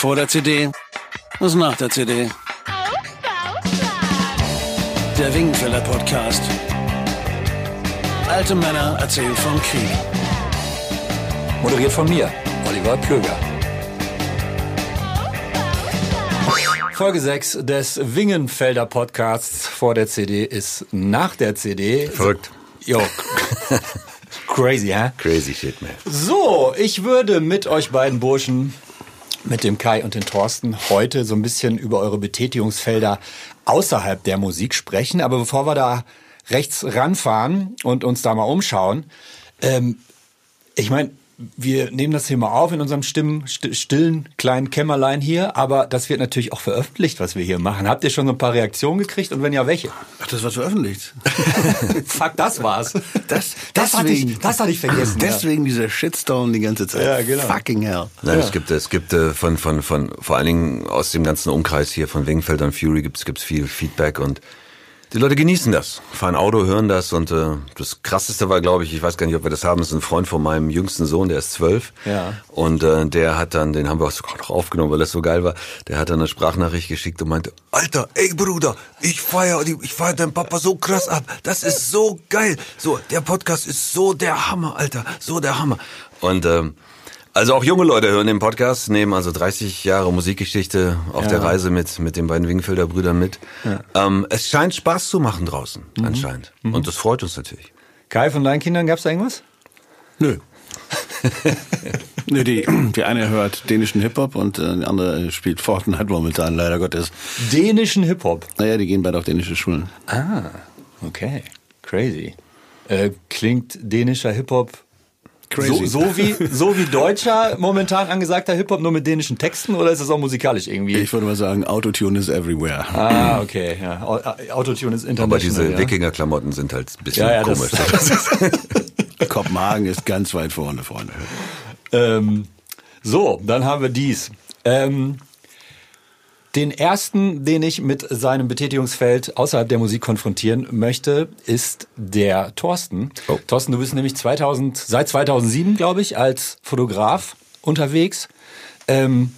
Vor der CD, was nach der CD. Der Wingenfelder Podcast. Alte Männer erzählen vom Krieg. Moderiert von mir, Oliver Plöger. Folge 6 des Wingenfelder Podcasts vor der CD ist nach der CD. Verrückt. Jo. Crazy, hä? Crazy shit, man. So, ich würde mit euch beiden Burschen, mit dem Kai und dem Thorsten, heute so ein bisschen über eure Betätigungsfelder außerhalb der Musik sprechen. Aber bevor wir da rechts ranfahren und uns da mal umschauen, ähm, ich meine, wir nehmen das mal auf in unserem stimmen, st stillen kleinen Kämmerlein hier, aber das wird natürlich auch veröffentlicht, was wir hier machen. Habt ihr schon so ein paar Reaktionen gekriegt und wenn ja, welche? Ach, das wird veröffentlicht. Fuck, das war's. Das, Das hatte ich, deswegen, das hatte ich vergessen. deswegen dieser Shitstorm die ganze Zeit. Ja, genau. Fucking hell. Nein, es gibt, es gibt äh, von, von, von, vor allen Dingen aus dem ganzen Umkreis hier von Wingfeld und Fury gibt's gibt's viel Feedback und die Leute genießen das, fahren Auto, hören das und äh, das Krasseste war, glaube ich, ich weiß gar nicht, ob wir das haben, ist ein Freund von meinem jüngsten Sohn, der ist zwölf. Ja. und äh, der hat dann, den haben wir auch sogar noch aufgenommen, weil das so geil war, der hat dann eine Sprachnachricht geschickt und meinte, Alter, ey Bruder, ich feier, ich feier deinen Papa so krass ab, das ist so geil, so, der Podcast ist so der Hammer, Alter, so der Hammer. Und ähm, also auch junge Leute hören den Podcast, nehmen also 30 Jahre Musikgeschichte auf der Reise mit, mit den beiden Wingfelder Brüdern mit. Ähm, es scheint Spaß zu machen draußen, anscheinend. Und das freut uns natürlich. Kai, von deinen Kindern gab's da irgendwas? Nö. Nö, die, die eine hört dänischen Hip-Hop und äh, die andere spielt Fortnite momentan, leider Gottes. Dänischen Hip-Hop. Naja, die gehen beide auf dänische Schulen. Ah, okay. Crazy. Äh, klingt dänischer Hip-Hop Crazy. so, so, wie, so wie deutscher momentan angesagter Hip-Hop, nur mit dänischen Texten oder ist das auch musikalisch irgendwie? Ich würde mal sagen, Autotune is everywhere. ah, okay. Ja. Au- Autotune ist international. Aber diese ja. Wikinger-Klamotten sind halt ein bisschen Ja, ja, das- komisch. Kopenhagen ist ganz weit vorne, Freunde. Ähm, so, dann haben wir dies. Ähm, den ersten, den ich mit seinem Betätigungsfeld außerhalb der Musik konfrontieren möchte, ist der Thorsten. Oh. Thorsten, du bist nämlich 2000, seit 2007, glaube ich, als Fotograf unterwegs. Ähm,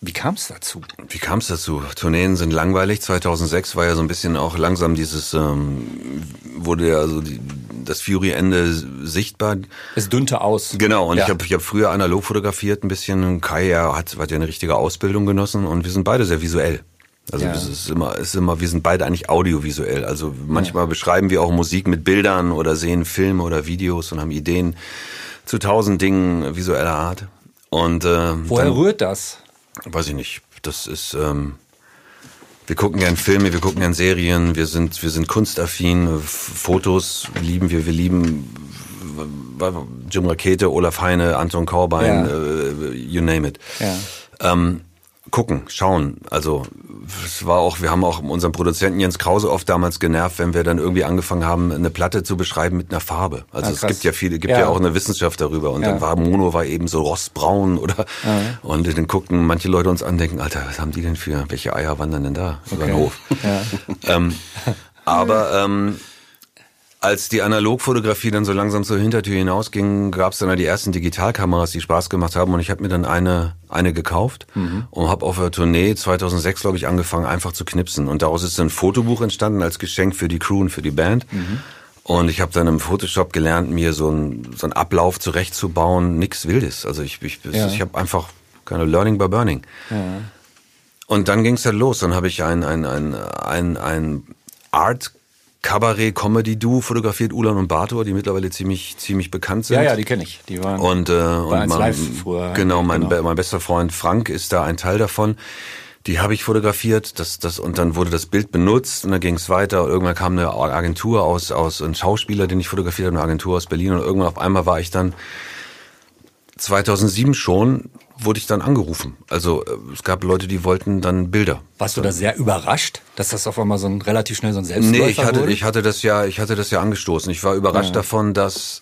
wie kam es dazu? Wie kam es dazu? Tourneen sind langweilig. 2006 war ja so ein bisschen auch langsam dieses, ähm, wurde ja so die, das Fury-Ende sichtbar. Es dünnte aus. Genau, und Ja. ich habe ich hab früher analog fotografiert ein bisschen. Kai ja, hat, hat ja eine richtige Ausbildung genossen und wir sind beide sehr visuell. Also Ja. es ist immer, es ist immer, wir sind beide eigentlich audiovisuell. Also manchmal beschreiben wir auch Musik mit Bildern oder sehen Filme oder Videos und haben Ideen zu tausend Dingen visueller Art. Und äh, Woher dann, rührt das? Weiß ich nicht. Das ist, ähm, wir gucken gern Filme, wir gucken gern Serien, wir sind, wir sind kunstaffin, Fotos lieben wir, wir lieben w- Jim Rakete, Olaf Heine, Anton Korbein, Ja. äh, you name it. Ja. Ähm, gucken, schauen. Also es war auch, wir haben auch unseren Produzenten Jens Krause oft damals genervt, wenn wir dann irgendwie angefangen haben, eine Platte zu beschreiben mit einer Farbe. Also Ah, es gibt ja viele, gibt ja. Ja. auch eine Wissenschaft darüber. Und Ja. dann war Mono war eben so rostbraun oder und dann guckten manche Leute uns an, denken, Alter, was haben die denn für, welche Eier wandern denn da über den Hof? ähm, aber ähm, als die Analogfotografie dann so langsam zur Hintertür hinausging, gab es dann die ersten Digitalkameras, die Spaß gemacht haben und ich habe mir dann eine eine gekauft und habe auf der Tournee 2006 glaube ich angefangen einfach zu knipsen und daraus ist dann ein Fotobuch entstanden als Geschenk für die Crew und für die Band. Und ich habe dann im Photoshop gelernt, mir so einen so einen Ablauf zurechtzubauen, nix wildes. Also ich ich, Ja. ich habe einfach keine Learning by Burning. Und dann ging's halt los. Dann habe ich ein, ein, ein, ein, ein Art Kabarett Comedy Duo fotografiert, Ulan und Bator, die mittlerweile ziemlich ziemlich bekannt sind. Ja, ja, die kenne ich. Die waren Und, äh, und mein, live früher. genau, mein, Genau. be- mein bester Freund Frank ist da ein Teil davon. Die habe ich fotografiert, das, das, und dann wurde das Bild benutzt und dann ging es weiter. Irgendwann kam eine Agentur aus, aus, ein Schauspieler, den ich fotografiert habe, eine Agentur aus Berlin und irgendwann auf einmal war ich dann 2007 schon, wurde ich dann angerufen. Also äh, es gab Leute, die wollten dann Bilder. Warst du da sehr überrascht, dass das auf einmal so ein relativ schnell so ein Selbstläufer Nee, ich hatte, wurde? ich hatte das ja, ich hatte das ja angestoßen. Ich war überrascht davon, dass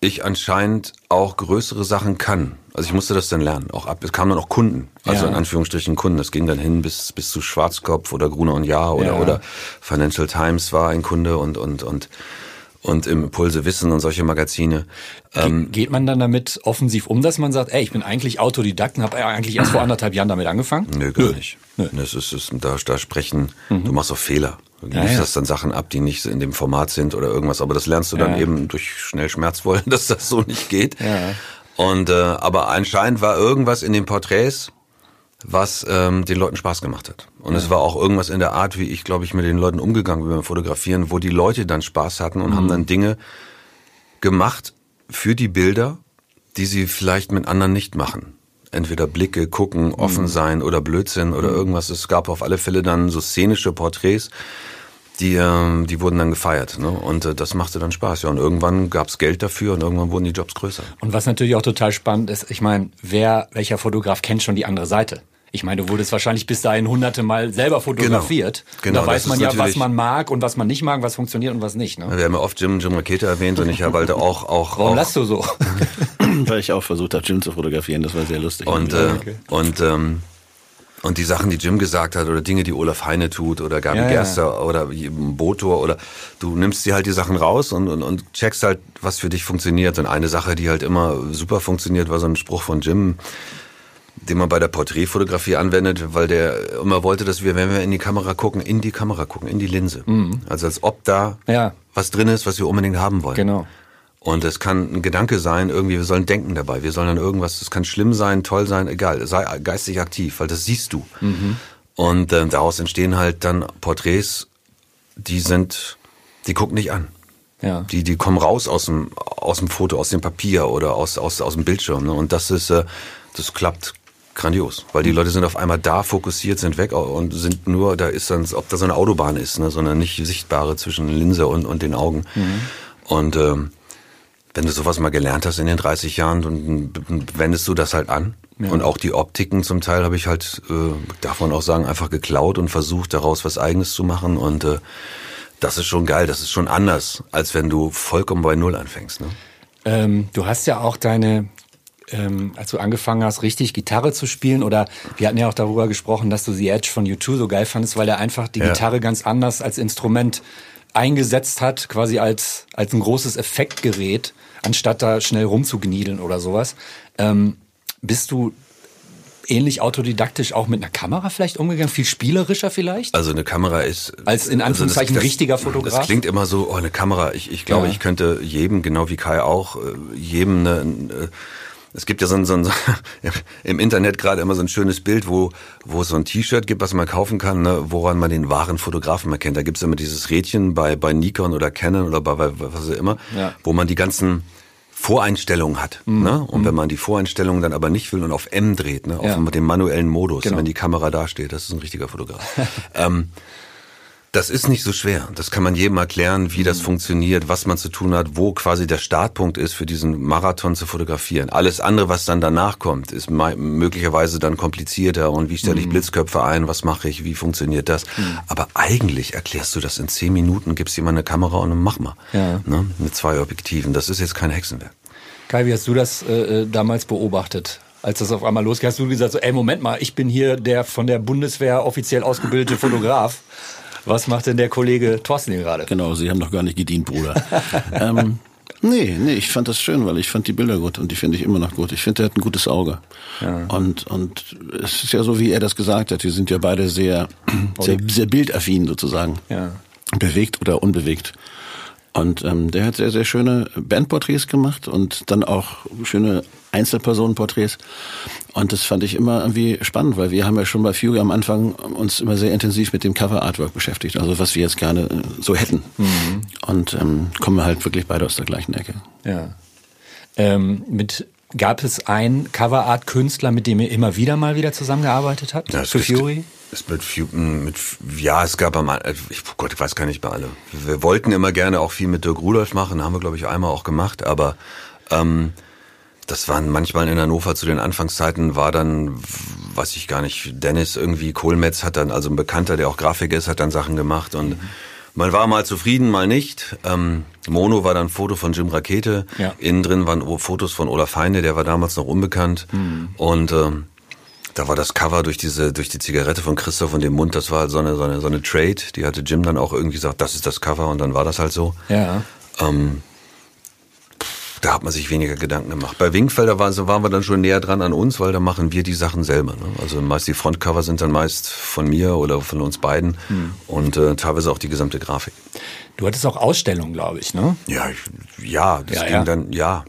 ich anscheinend auch größere Sachen kann. Also ich musste das dann lernen. Auch ab, es kamen dann auch Kunden. Also Ja. in Anführungsstrichen Kunden. Das ging dann hin bis, bis zu Schwarzkopf oder Gruner und Jahr oder, Ja. oder Financial Times war ein Kunde und, und, und, und im Impulse Wissen und solche Magazine. Ähm, Geht man dann damit offensiv um, dass man sagt, ey, ich bin eigentlich Autodidakt und habe eigentlich erst vor anderthalb Jahren damit angefangen? Nö, gar Nö. nicht. Nö. Das ist, ist da, da sprechen, mhm. du machst auch Fehler. Du ja, ja. dann Sachen ab, die nicht in dem Format sind oder irgendwas, aber das lernst du dann ja. eben durch schnell Schmerzwollen, dass das so nicht geht. Ja. Und äh, aber anscheinend war irgendwas in den Porträts, was ähm, den Leuten Spaß gemacht hat. Und ja. es war auch irgendwas in der Art, wie ich, glaube ich, mit den Leuten umgegangen bin beim Fotografieren, wo die Leute dann Spaß hatten und mhm. haben dann Dinge gemacht für die Bilder, die sie vielleicht mit anderen nicht machen. Entweder Blicke, gucken, offen mhm. sein oder Blödsinn oder mhm. irgendwas. Es gab auf alle Fälle dann so szenische Porträts, die, ähm, die wurden dann gefeiert. Ne? Und äh, das machte dann Spaß. Ja, und irgendwann gab's Geld dafür und irgendwann wurden die Jobs größer. Und was natürlich auch total spannend ist, ich meine, wer, welcher Fotograf kennt schon die andere Seite? Ich meine, du wurdest wahrscheinlich bis dahin hunderte Mal selber fotografiert. Genau. genau da weiß man ja, was man mag und was man nicht mag, was funktioniert und was nicht. Ne? Wir haben ja oft Jim, Jim Rakete erwähnt und ich habe halt auch... auch Warum auch, lachst du so? Weil ich auch versucht habe, Jim zu fotografieren. Das war sehr lustig. Und, äh, okay. und ähm, und die Sachen, die Jim gesagt hat oder Dinge, die Olaf Heine tut oder Gabi ja, Gerster ja. oder Botor oder du nimmst dir halt die Sachen raus und, und, und checkst halt, was für dich funktioniert. Und eine Sache, die halt immer super funktioniert, war so ein Spruch von Jim, den man bei der Porträtfotografie anwendet, weil der immer wollte, dass wir, wenn wir in die Kamera gucken, in die Kamera gucken, in die Linse. Mhm. Also als ob da ja. was drin ist, was wir unbedingt haben wollen. Genau. Und es kann ein Gedanke sein, irgendwie, wir sollen denken dabei. Wir sollen dann irgendwas, es kann schlimm sein, toll sein, egal. Sei geistig aktiv, weil das siehst du. Mhm. Und äh, daraus entstehen halt dann Porträts, die sind, die gucken nicht an. Ja. Die, die kommen raus aus dem, aus dem Foto, aus dem Papier oder aus, aus, aus dem Bildschirm. Ne? Und das ist, äh, das klappt grandios, weil die Leute sind auf einmal da, fokussiert, sind weg und sind nur, da ist dann, ob da so eine Autobahn ist, ne, sondern nicht sichtbare zwischen Linse und, und den Augen. Mhm. Und ähm, wenn du sowas mal gelernt hast in den 30 Jahren, dann wendest du das halt an. Ja. Und auch die Optiken zum Teil habe ich halt, äh, darf man auch sagen, einfach geklaut und versucht, daraus was Eigenes zu machen. Und äh, das ist schon geil, das ist schon anders, als wenn du vollkommen bei Null anfängst. Ne? Ähm, du hast ja auch deine ähm, als du angefangen hast, richtig Gitarre zu spielen, oder wir hatten ja auch darüber gesprochen, dass du The Edge von U2 so geil fandest, weil er einfach die ja. Gitarre ganz anders als Instrument eingesetzt hat, quasi als, als ein großes Effektgerät, anstatt da schnell rumzugniedeln oder sowas. Ähm, bist du ähnlich autodidaktisch auch mit einer Kamera vielleicht umgegangen? Viel spielerischer vielleicht? Also eine Kamera ist... Als in Anführungszeichen also das, das, richtiger Fotograf? Das klingt immer so, oh, eine Kamera. Ich, ich glaube, ja. ich könnte jedem, genau wie Kai auch, äh, jedem eine, eine es gibt ja so ein, so ein im Internet gerade immer so ein schönes Bild, wo, wo es so ein T-Shirt gibt, was man kaufen kann, ne, woran man den wahren Fotografen erkennt. Da gibt's immer dieses Rädchen bei, bei Nikon oder Canon oder bei, bei was auch immer, ja. wo man die ganzen Voreinstellungen hat. Mhm. Ne? Und mhm. wenn man die Voreinstellungen dann aber nicht will und auf M dreht, ne, auf ja. den manuellen Modus, genau. wenn die Kamera da steht, das ist ein richtiger Fotograf. ähm, das ist nicht so schwer. Das kann man jedem erklären, wie das mhm. funktioniert, was man zu tun hat, wo quasi der Startpunkt ist für diesen Marathon zu fotografieren. Alles andere, was dann danach kommt, ist möglicherweise dann komplizierter und wie stelle ich mhm. Blitzköpfe ein, was mache ich, wie funktioniert das. Mhm. Aber eigentlich erklärst du das in zehn Minuten, gibst jemand eine Kamera und dann mach mal. Ja. Ne? Mit zwei Objektiven. Das ist jetzt kein Hexenwerk. Kai, wie hast du das äh, äh damals beobachtet? als das auf einmal losging, hast du gesagt, so, ey, Moment mal, ich bin hier der von der Bundeswehr offiziell ausgebildete Fotograf. Was macht denn der Kollege Thorsten hier gerade? Genau, Sie haben noch gar nicht gedient, Bruder. ähm, nee, nee, ich fand das schön, weil ich fand die Bilder gut und die finde ich immer noch gut. Ich finde, er hat ein gutes Auge. Ja. Und, und es ist ja so, wie er das gesagt hat. Wir sind ja beide sehr, sehr, sehr bildaffin sozusagen. Ja. Bewegt oder unbewegt. Und ähm, der hat sehr, sehr schöne Bandporträts gemacht und dann auch schöne Einzelpersonenporträts. Und das fand ich immer irgendwie spannend, weil wir haben ja schon bei Fury am Anfang uns immer sehr intensiv mit dem Cover-Artwork beschäftigt, also was wir jetzt gerne äh, so hätten. Mhm. Und ähm, kommen wir halt wirklich beide aus der gleichen Ecke. Ja. Ähm, mit Gab es einen Coverart-Künstler, mit dem ihr immer wieder mal wieder zusammengearbeitet habt? Ja, für Fury? Ist mit, mit, ja, es gab am, ich, oh Gott, ich weiß gar nicht bei alle. Wir wollten immer gerne auch viel mit Dirk Rudolf machen, haben wir glaube ich einmal auch gemacht, aber ähm, das waren manchmal in Hannover zu den Anfangszeiten war dann, weiß ich gar nicht, Dennis irgendwie Kohlmetz hat dann, also ein Bekannter, der auch Grafiker ist, hat dann Sachen gemacht und mhm. Man war mal zufrieden, mal nicht. Ähm, Mono war dann ein Foto von Jim Rakete, ja. innen drin waren Fotos von Olaf Heine, der war damals noch unbekannt mhm. und ähm, da war das Cover durch diese, durch die Zigarette von Christoph und dem Mund, das war halt so eine, so eine, so eine Trade. Die hatte Jim dann auch irgendwie gesagt, das ist das Cover und dann war das halt so. Ja. Ähm, da hat man sich weniger Gedanken gemacht. Bei Wingfelder waren, waren wir dann schon näher dran an uns, weil da machen wir die Sachen selber. Ne? Also meist die Frontcover sind dann meist von mir oder von uns beiden hm. und äh, teilweise auch die gesamte Grafik. Du hattest auch Ausstellungen, glaube ich, ne? Ja, ich, ja, das ja, ging ja. dann, ja.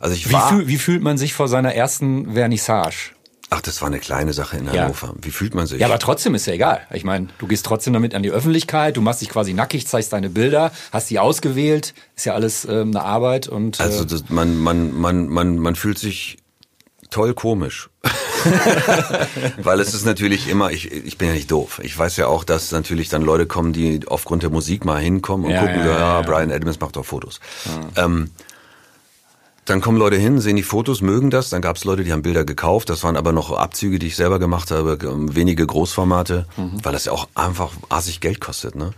Also ich wie, war, fühl, wie fühlt man sich vor seiner ersten Vernissage? Ach, das war eine kleine Sache in Hannover. Ja. Wie fühlt man sich? Ja, aber trotzdem ist ja egal. Ich meine, du gehst trotzdem damit an die Öffentlichkeit, du machst dich quasi nackig, zeigst deine Bilder, hast die ausgewählt, ist ja alles ähm, eine Arbeit und. Äh also das, man, man, man, man, man fühlt sich toll komisch. Weil es ist natürlich immer, ich, ich bin ja nicht doof. Ich weiß ja auch, dass natürlich dann Leute kommen, die aufgrund der Musik mal hinkommen und ja, gucken, ja, ja, ja, Brian Adams macht doch Fotos. Ähm, dann kommen Leute hin, sehen die Fotos, mögen das. Dann gab es Leute, die haben Bilder gekauft. Das waren aber noch Abzüge, die ich selber gemacht habe, ähm, wenige Großformate, mhm. weil das ja auch einfach assig Geld kostet. Ne?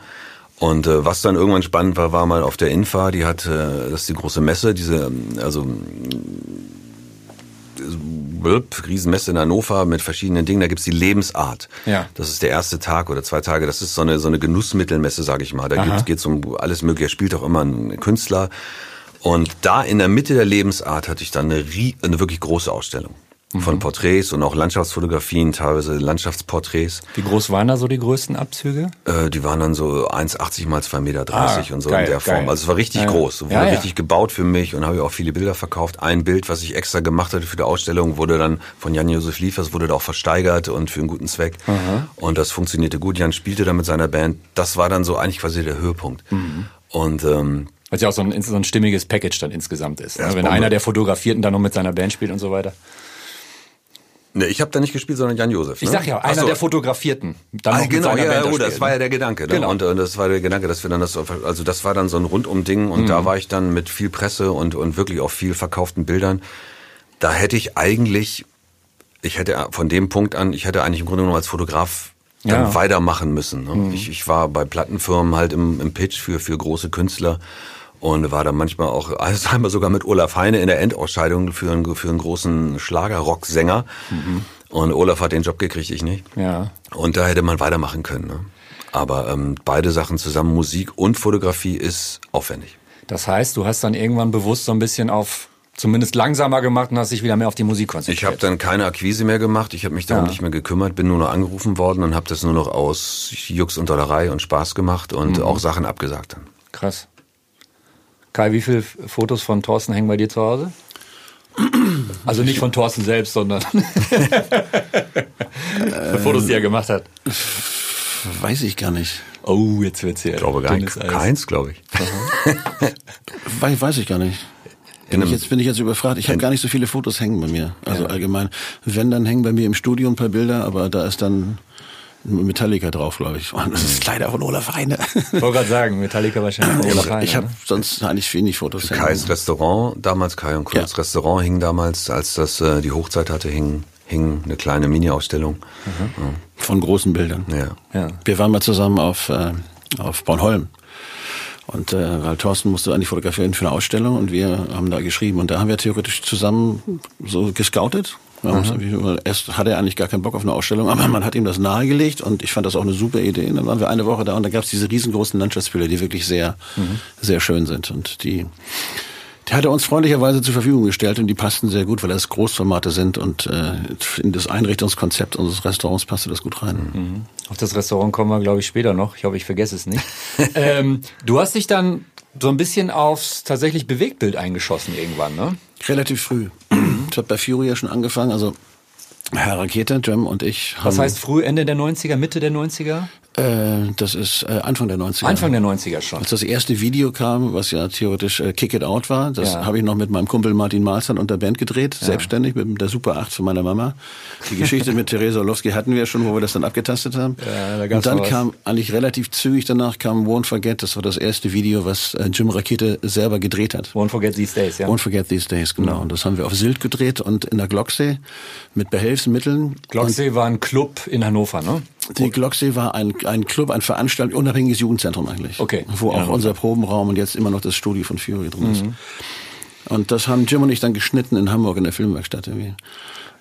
Und äh, was dann irgendwann spannend war, war mal auf der Infa, die hat, äh, das ist die große Messe, diese, ähm, also blöb, Riesenmesse in Hannover mit verschiedenen Dingen. Da gibt's die Lebensart. Ja. Das ist der erste Tag oder zwei Tage. Das ist so eine, so eine Genussmittelmesse, sage ich mal. Da geht es um alles Mögliche. Er spielt auch immer ein Künstler. Und da in der Mitte der Lebensart hatte ich dann eine, eine wirklich große Ausstellung von mhm. Porträts und auch Landschaftsfotografien, teilweise Landschaftsporträts. Wie groß waren da so die größten Abzüge? Äh, die waren dann so 1,80 mal 2,30 Meter ah, und so geil, in der Form. Geil. Also es war richtig ja, groß. Wurde ja, ja. richtig gebaut für mich und habe ich auch viele Bilder verkauft. Ein Bild, was ich extra gemacht hatte für die Ausstellung, wurde dann von Jan-Josef Liefers, wurde da auch versteigert und für einen guten Zweck. Mhm. Und das funktionierte gut. Jan spielte da mit seiner Band. Das war dann so eigentlich quasi der Höhepunkt. Mhm. Und ähm, was ja auch so ein, so ein stimmiges Package dann insgesamt ist. Ja, ne? Wenn einer der Fotografierten dann noch mit seiner Band spielt und so weiter. Ne, ich habe da nicht gespielt, sondern Jan Josef. Ne? Ich sag ja, einer so. der Fotografierten. Dann ah, genau, ja, oh, das war ja der Gedanke. Ne? Genau. Und, und das war der Gedanke, dass wir dann das, also das war dann so ein Rundum-Ding und mhm. da war ich dann mit viel Presse und, und wirklich auch viel verkauften Bildern. Da hätte ich eigentlich, ich hätte von dem Punkt an, ich hätte eigentlich im Grunde genommen als Fotograf dann ja. weitermachen müssen. Ne? Mhm. Ich, ich war bei Plattenfirmen halt im, im Pitch für, für große Künstler und war dann manchmal auch, also einmal sogar mit Olaf Heine in der Endausscheidung für einen, für einen großen Schlagerrocksänger. Mhm. Und Olaf hat den Job gekriegt, ich nicht. Ja. Und da hätte man weitermachen können. Ne? Aber ähm, beide Sachen zusammen, Musik und Fotografie, ist aufwendig. Das heißt, du hast dann irgendwann bewusst so ein bisschen auf zumindest langsamer gemacht und hast dich wieder mehr auf die Musik konzentriert. Ich habe dann keine Akquise mehr gemacht, ich habe mich darum ja. nicht mehr gekümmert, bin nur noch angerufen worden und habe das nur noch aus Jux und Dollerei und Spaß gemacht und mhm. auch Sachen abgesagt dann. Krass. Kai, wie viele Fotos von Thorsten hängen bei dir zu Hause? Also nicht von Thorsten selbst, sondern von Fotos, die er gemacht hat. Weiß ich gar nicht. Oh, jetzt wird's hier. Ich glaube gar nicht. Keins, glaube ich. weiß, weiß ich gar nicht. Bin ich jetzt bin ich jetzt überfragt. Ich habe gar nicht so viele Fotos hängen bei mir. Also ja. allgemein. Wenn dann hängen bei mir im Studio ein paar Bilder, aber da ist dann Metallica drauf, glaube ich. Und das ist leider von Olaf Heine. Ich wollte gerade sagen, Metallica wahrscheinlich von Olaf Heine. Ich habe ne? sonst eigentlich wenig Fotos. Kais Restaurant, damals Kai und Kurz ja. Restaurant hing damals, als das äh, die Hochzeit hatte, hing, hing eine kleine Mini-Ausstellung. Mhm. Ja. Von großen Bildern. Ja. ja. Wir waren mal zusammen auf, äh, auf Bornholm. Und äh, weil Thorsten musste eigentlich fotografieren für eine Ausstellung und wir haben da geschrieben. Und da haben wir theoretisch zusammen so gescoutet Mhm. Erst hatte er eigentlich gar keinen Bock auf eine Ausstellung, aber man hat ihm das nahegelegt und ich fand das auch eine super Idee. Und dann waren wir eine Woche da und da gab es diese riesengroßen Landschaftsbilder, die wirklich sehr, mhm. sehr schön sind. Und die, die hat er uns freundlicherweise zur Verfügung gestellt und die passten sehr gut, weil das Großformate sind und äh, in das Einrichtungskonzept unseres Restaurants passte das gut rein. Mhm. Auf das Restaurant kommen wir, glaube ich, später noch. Ich hoffe, ich vergesse es nicht. ähm, du hast dich dann so ein bisschen aufs tatsächlich Bewegtbild eingeschossen irgendwann, ne? Relativ früh. Ich habe bei Fury ja schon angefangen, also Herr Rakete, Jim und ich haben... Was heißt früh, Ende der 90er, Mitte der 90er? Äh, das ist äh, Anfang der 90er. Anfang der 90er schon. Als das erste Video kam, was ja theoretisch äh, Kick It Out war, das ja. habe ich noch mit meinem Kumpel Martin Malzahn und der Band gedreht, ja. selbstständig mit der Super 8 von meiner Mama. Die Geschichte mit Theresa Orlowski hatten wir schon, wo wir das dann abgetastet haben. Ja, da und dann kam eigentlich relativ zügig danach kam Won't Forget, das war das erste Video, was äh, Jim Rakete selber gedreht hat. Won't Forget These Days, ja. Won't Forget These Days, genau. Mhm. Und das haben wir auf Sylt gedreht und in der Glocksee mit Behelfsmitteln. Glocksee war ein Club in Hannover, ne? Die Glocksee war ein, ein Club, ein Veranstaltung, unabhängiges Jugendzentrum eigentlich. Okay. Wo auch ja, unser Probenraum und jetzt immer noch das Studio von Fury drin ist. Mhm. Und das haben Jim und ich dann geschnitten in Hamburg in der Filmwerkstatt irgendwie.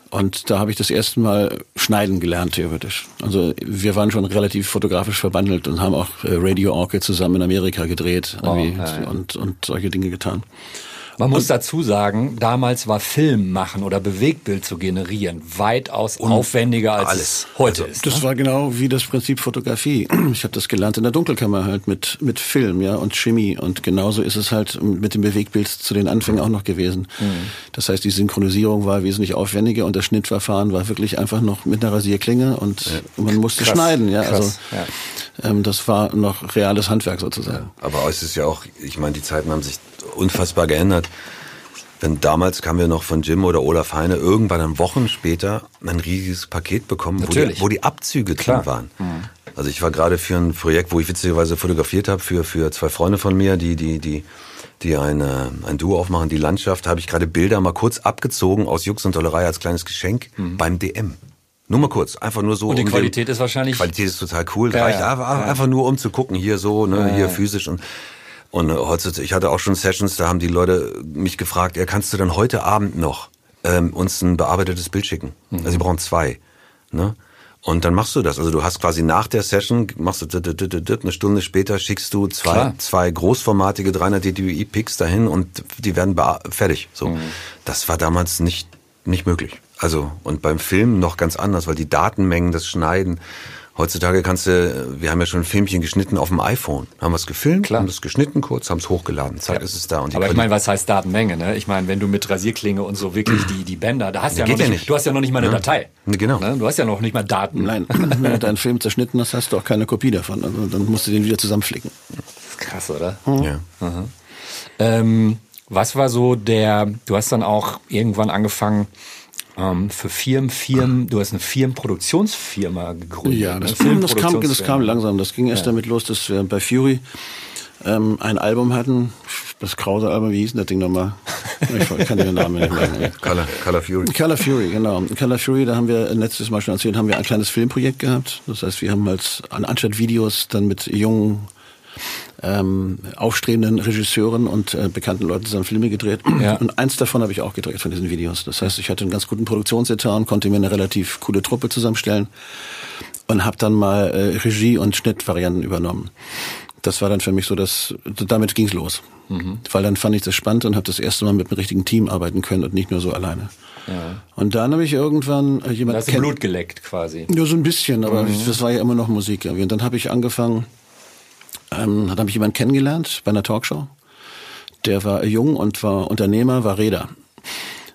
Und da habe ich das erste Mal schneiden gelernt, theoretisch. Also wir waren schon relativ fotografisch verbandelt und haben auch äh, Radio Orchid zusammen in Amerika gedreht ja, ja. Und, und solche Dinge getan. Man muss dazu sagen, damals war Film machen oder Bewegtbild zu generieren weitaus aufwendiger als alles. es heute Also, ist. Das ne? war genau wie das Prinzip Fotografie. Ich habe das gelernt in der Dunkelkammer halt mit mit Film, ja und Chemie und genauso ist es halt mit dem Bewegtbild zu den Anfängen auch noch gewesen. Mhm. Das heißt, die Synchronisierung war wesentlich aufwendiger und das Schnittverfahren war wirklich einfach noch mit einer Rasierklinge und man musste Krass, schneiden, ja. krass, also Ähm, das war noch reales Handwerk sozusagen. Aber es ist ja auch, ich meine, die Zeiten haben sich unfassbar geändert. Wenn damals kamen wir noch von Jim oder Olaf Heine irgendwann dann Wochen später ein riesiges Paket bekommen, wo die, wo die Abzüge Klar. drin waren. Also ich war gerade für ein Projekt, wo ich witzigerweise fotografiert habe für für zwei Freunde von mir, die die die die eine, ein Duo aufmachen, die Landschaft, habe ich gerade Bilder mal kurz abgezogen aus Jux und Tollerei als kleines Geschenk beim DM. Nur mal kurz, einfach nur so. Mhm. Und die um Qualität den, ist wahrscheinlich- Qualität ist total cool. Ja, reicht ja, einfach, ja. einfach nur um zu gucken, hier so, ne, hier physisch und und äh, heutzutage, ich hatte auch schon Sessions, da haben die Leute mich gefragt, ja, kannst du dann heute Abend noch ähm, uns ein bearbeitetes Bild schicken? Mhm. Also sie brauchen zwei. Ne? Und dann machst du das. Also du hast quasi nach der Session, machst du eine Stunde später schickst du zwei, Klar. zwei großformatige 300 DPI-Picks dahin und die werden fertig. So, Mhm. Das war damals nicht, nicht möglich. Also, und beim Film noch ganz anders, weil die Datenmengen, das Schneiden, Heutzutage kannst du, wir haben ja schon ein Filmchen geschnitten auf dem iPhone. Haben wir es gefilmt, Klar. haben es geschnitten kurz, haben es hochgeladen. Zack, ist es da. Und die Aber ich meine, was heißt Datenmenge? Ne? Ich meine, wenn du mit Rasierklinge und so wirklich die, die Bänder, da hast du ja, Geht noch ja nicht, nicht. du hast ja noch nicht mal eine Ja. Datei. Genau. Ne? Du hast ja noch nicht mal Daten. Nein, wenn du deinen Film zerschnitten hast, hast du auch keine Kopie davon. Also dann musst du den wieder zusammenflicken. Krass, oder? ja. Ähm, was war so der, du hast dann auch irgendwann angefangen, ähm, für Firmen, Firmen, du hast eine Firmenproduktionsfirma gegründet. Ja, ne? das, das, kam, das kam langsam. Das ging erst damit los, dass wir bei Fury ähm, ein Album hatten. Das krause Album, wie hieß denn das Ding nochmal? Ich kann den Namen nicht mehr. Color, Color Fury. Color Fury, genau. Color Fury, da haben wir letztes Mal schon erzählt, haben wir ein kleines Filmprojekt gehabt. Das heißt, wir haben als an anstatt Videos dann mit jungen ähm, aufstrebenden Regisseuren und äh, bekannten Leuten zusammen Filme gedreht. Ja. Und eins davon habe ich auch gedreht von diesen Videos. Das heißt, ich hatte einen ganz guten Produktionsetat und konnte mir eine relativ coole Truppe zusammenstellen und habe dann mal äh, Regie und Schnittvarianten übernommen. Das war dann für mich so, dass damit ging's los. Mhm. Weil dann fand ich das spannend und habe das erste Mal mit einem richtigen Team arbeiten können und nicht nur so alleine. Ja. Und dann habe ich irgendwann äh, Da jemand hast Blut geleckt quasi. ja, so ein bisschen, aber Mhm. das war ja immer noch Musik. irgendwie. Und dann habe ich angefangen, ähm, dann habe ich jemanden kennengelernt bei einer Talkshow. Der war jung und war Unternehmer, war Räder.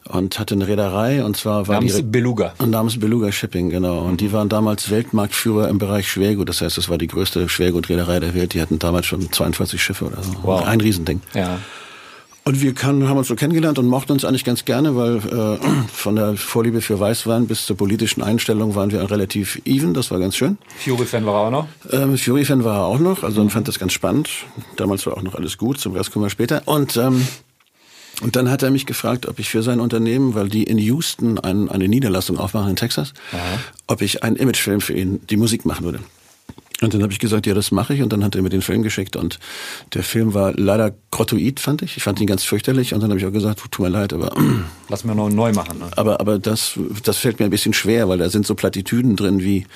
Und hatte eine Reederei und zwar war Namens die Beluga. und namens Beluga Shipping, genau. Und die waren damals Weltmarktführer im Bereich Schwergut. Das heißt, das war die größte Schwergutreederei der Welt. Die hatten damals schon 42 Schiffe oder so. Wow. Ein Riesending. Ja. Und wir kann, haben uns so kennengelernt und mochten uns eigentlich ganz gerne, weil äh, von der Vorliebe für Weißwein bis zur politischen Einstellung waren wir relativ even. Das war ganz schön. Fury-Fan war er auch noch. Ähm, Fury-Fan war er auch noch, also und fand das ganz spannend. Damals war auch noch alles gut, zum Rest kommen wir später. Und, ähm, und dann hat er mich gefragt, ob ich für sein Unternehmen, weil die in Houston ein, eine Niederlassung aufmachen in Texas, ob ich einen Imagefilm für ihn, die Musik machen würde. Und dann habe ich gesagt, ja, das mache ich. Und dann hat er mir den Film geschickt. Und der Film war leider grottoid, fand ich. Ich fand ihn ganz fürchterlich. Und dann habe ich auch gesagt, tut mir leid, aber Lass mir noch neu machen. Ne? aber, aber das, das fällt mir ein bisschen schwer, weil da sind so Plattitüden drin wie,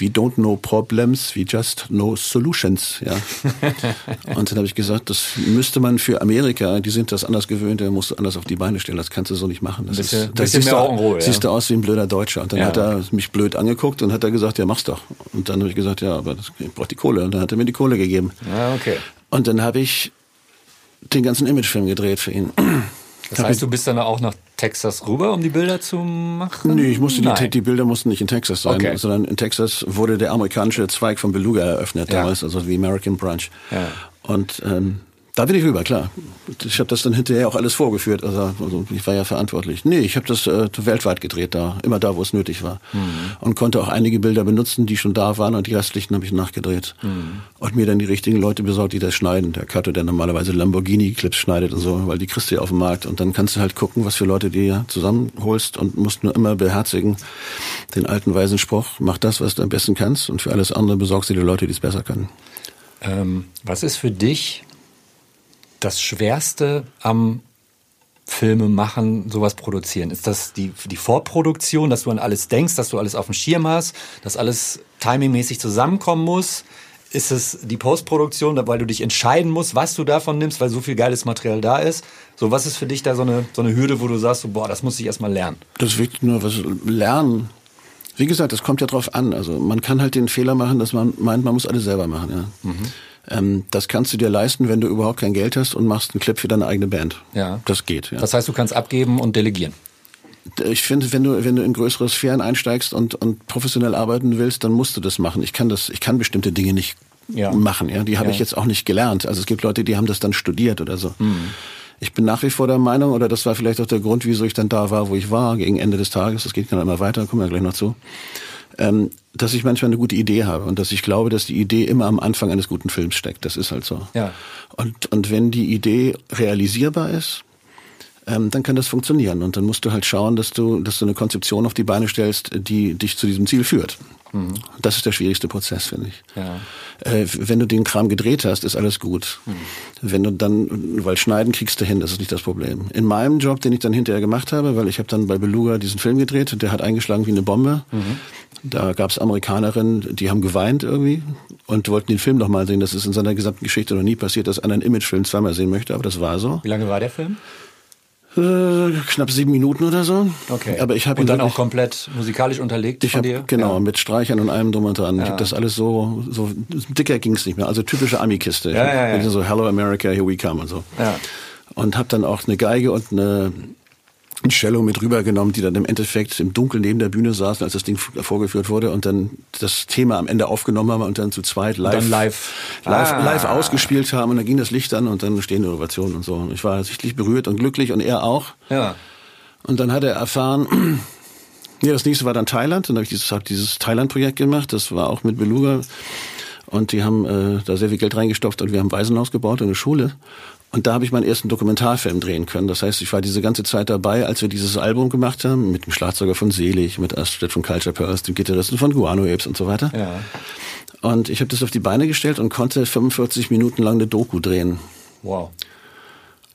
wie don't know problems, wie just no solutions, ja. Und dann habe ich gesagt, das müsste man für Amerika, die sind das anders gewöhnt, da musst du anders auf die Beine stellen, das kannst du so nicht machen. Das bisschen- ist, da bisschen siehst du, ja. siehst du aus wie ein blöder Deutscher. Und dann Ja. hat er mich blöd angeguckt und hat er gesagt, ja, mach's doch. Und dann habe ich gesagt, ja, aber das, ich brauche die Kohle. Und dann hat er mir die Kohle gegeben. Ja, okay. Und dann habe ich den ganzen Imagefilm gedreht für ihn. Das heißt, du bist dann auch nach Texas rüber, um die Bilder zu machen? Nee, ich musste die, die Bilder mussten nicht in Texas sein, Okay. sondern in Texas wurde der amerikanische Zweig von Beluga eröffnet Ja. damals, also die American Branch. Ja. Und ähm, da bin ich rüber, klar. Ich habe das dann hinterher auch alles vorgeführt. Also, also ich war ja verantwortlich. Nee, ich habe das äh, weltweit gedreht da, immer da, wo es nötig war. Mhm. Und konnte auch einige Bilder benutzen, die schon da waren und die restlichen habe ich nachgedreht. Mhm. Und mir dann die richtigen Leute besorgt, die das schneiden. Der Cutter, der normalerweise Lamborghini-Clips schneidet und so, weil die kriegst du ja auf dem Markt. Und dann kannst du halt gucken, was für Leute du dir zusammenholst und musst nur immer beherzigen den alten weisen Spruch, mach das, was du am besten kannst und für alles andere besorgst du dir Leute, die es besser können. Ähm, was ist für dich das Schwerste am Filme machen, sowas produzieren? Ist das die, die Vorproduktion, dass du an alles denkst, dass du alles auf dem Schirm hast, dass alles timingmäßig zusammenkommen muss? Ist es die Postproduktion, weil du dich entscheiden musst, was du davon nimmst, weil so viel geiles Material da ist? So, was ist für dich da so eine, so eine Hürde, wo du sagst, so, boah, das muss ich erstmal lernen? Das ist wirklich nur was lernen. Wie gesagt, das kommt ja drauf an. Also man kann halt den Fehler machen, dass man meint, man muss alles selber machen. Ja. Mhm. Ähm, das kannst du dir leisten, wenn du überhaupt kein Geld hast und machst einen Clip für deine eigene Band. Ja. Das geht. Ja. Das heißt, du kannst abgeben und delegieren. Ich finde, wenn du, wenn du in größere Sphären einsteigst und, und professionell arbeiten willst, dann musst du das machen. Ich kann das, ich kann bestimmte Dinge nicht ja. machen. Ja, die habe ja. ich jetzt auch nicht gelernt. Also es gibt Leute, die haben das dann studiert oder so. Mhm. Ich bin nach wie vor der Meinung, oder das war vielleicht auch der Grund, wieso ich dann da war, wo ich war, gegen Ende des Tages. Das geht dann immer weiter, kommen wir gleich noch zu. Ähm, dass ich manchmal eine gute Idee habe und dass ich glaube, dass die Idee immer am Anfang eines guten Films steckt. Das ist halt so. Ja. Und, und wenn die Idee realisierbar ist, ähm, dann kann das funktionieren. Und dann musst du halt schauen, dass du, dass du eine Konzeption auf die Beine stellst, die dich zu diesem Ziel führt. Mhm. Das ist der schwierigste Prozess, finde ich. Ja. Äh, wenn du den Kram gedreht hast, ist alles gut. Mhm. Wenn du dann, weil schneiden kriegst du hin, das ist nicht das Problem. In meinem Job, den ich dann hinterher gemacht habe, weil ich habe dann bei Beluga diesen Film gedreht der hat eingeschlagen wie eine Bombe. Mhm. Da gab es Amerikanerinnen, die haben geweint irgendwie und wollten den Film noch mal sehen. Das ist in seiner gesamten Geschichte noch nie passiert, dass einer einen Imagefilm zweimal sehen möchte, aber das war so. Wie lange war der Film? Äh, knapp sieben Minuten oder so. Okay. Aber ich habe und dann auch komplett musikalisch unterlegt ich von hab, dir. Genau, ja. mit Streichern und allem drum und dran. Ja. Ich habe das alles so so dicker ging's nicht mehr. Also typische Ami-Kiste. Ja, ja, ja. So Hello America, here we come und so. Ja. Und habe dann auch eine Geige und eine ein Cello mit rübergenommen, die dann im Endeffekt im Dunkeln neben der Bühne saßen, als das Ding vorgeführt wurde und dann das Thema am Ende aufgenommen haben und dann zu zweit live, live, live, ah. live ausgespielt haben und dann ging das Licht an und dann stehen Innovationen und so. Und ich war sichtlich berührt und glücklich und er auch. Ja. Und dann hat er erfahren, ja, das nächste war dann Thailand. Dann habe ich dieses, hab dieses Thailand-Projekt gemacht. Das war auch mit Beluga. Und die haben äh, da sehr viel Geld reingestopft und wir haben Waisenhaus gebaut und eine Schule. Und da habe ich meinen ersten Dokumentarfilm drehen können. Das heißt, ich war diese ganze Zeit dabei, als wir dieses Album gemacht haben, mit dem Schlagzeuger von Selig, mit Astrid von Culture Pearls, dem Gitarristen von Guano Apes und so weiter. Ja. Und ich habe das auf die Beine gestellt und konnte 45 Minuten lang eine Doku drehen. Wow.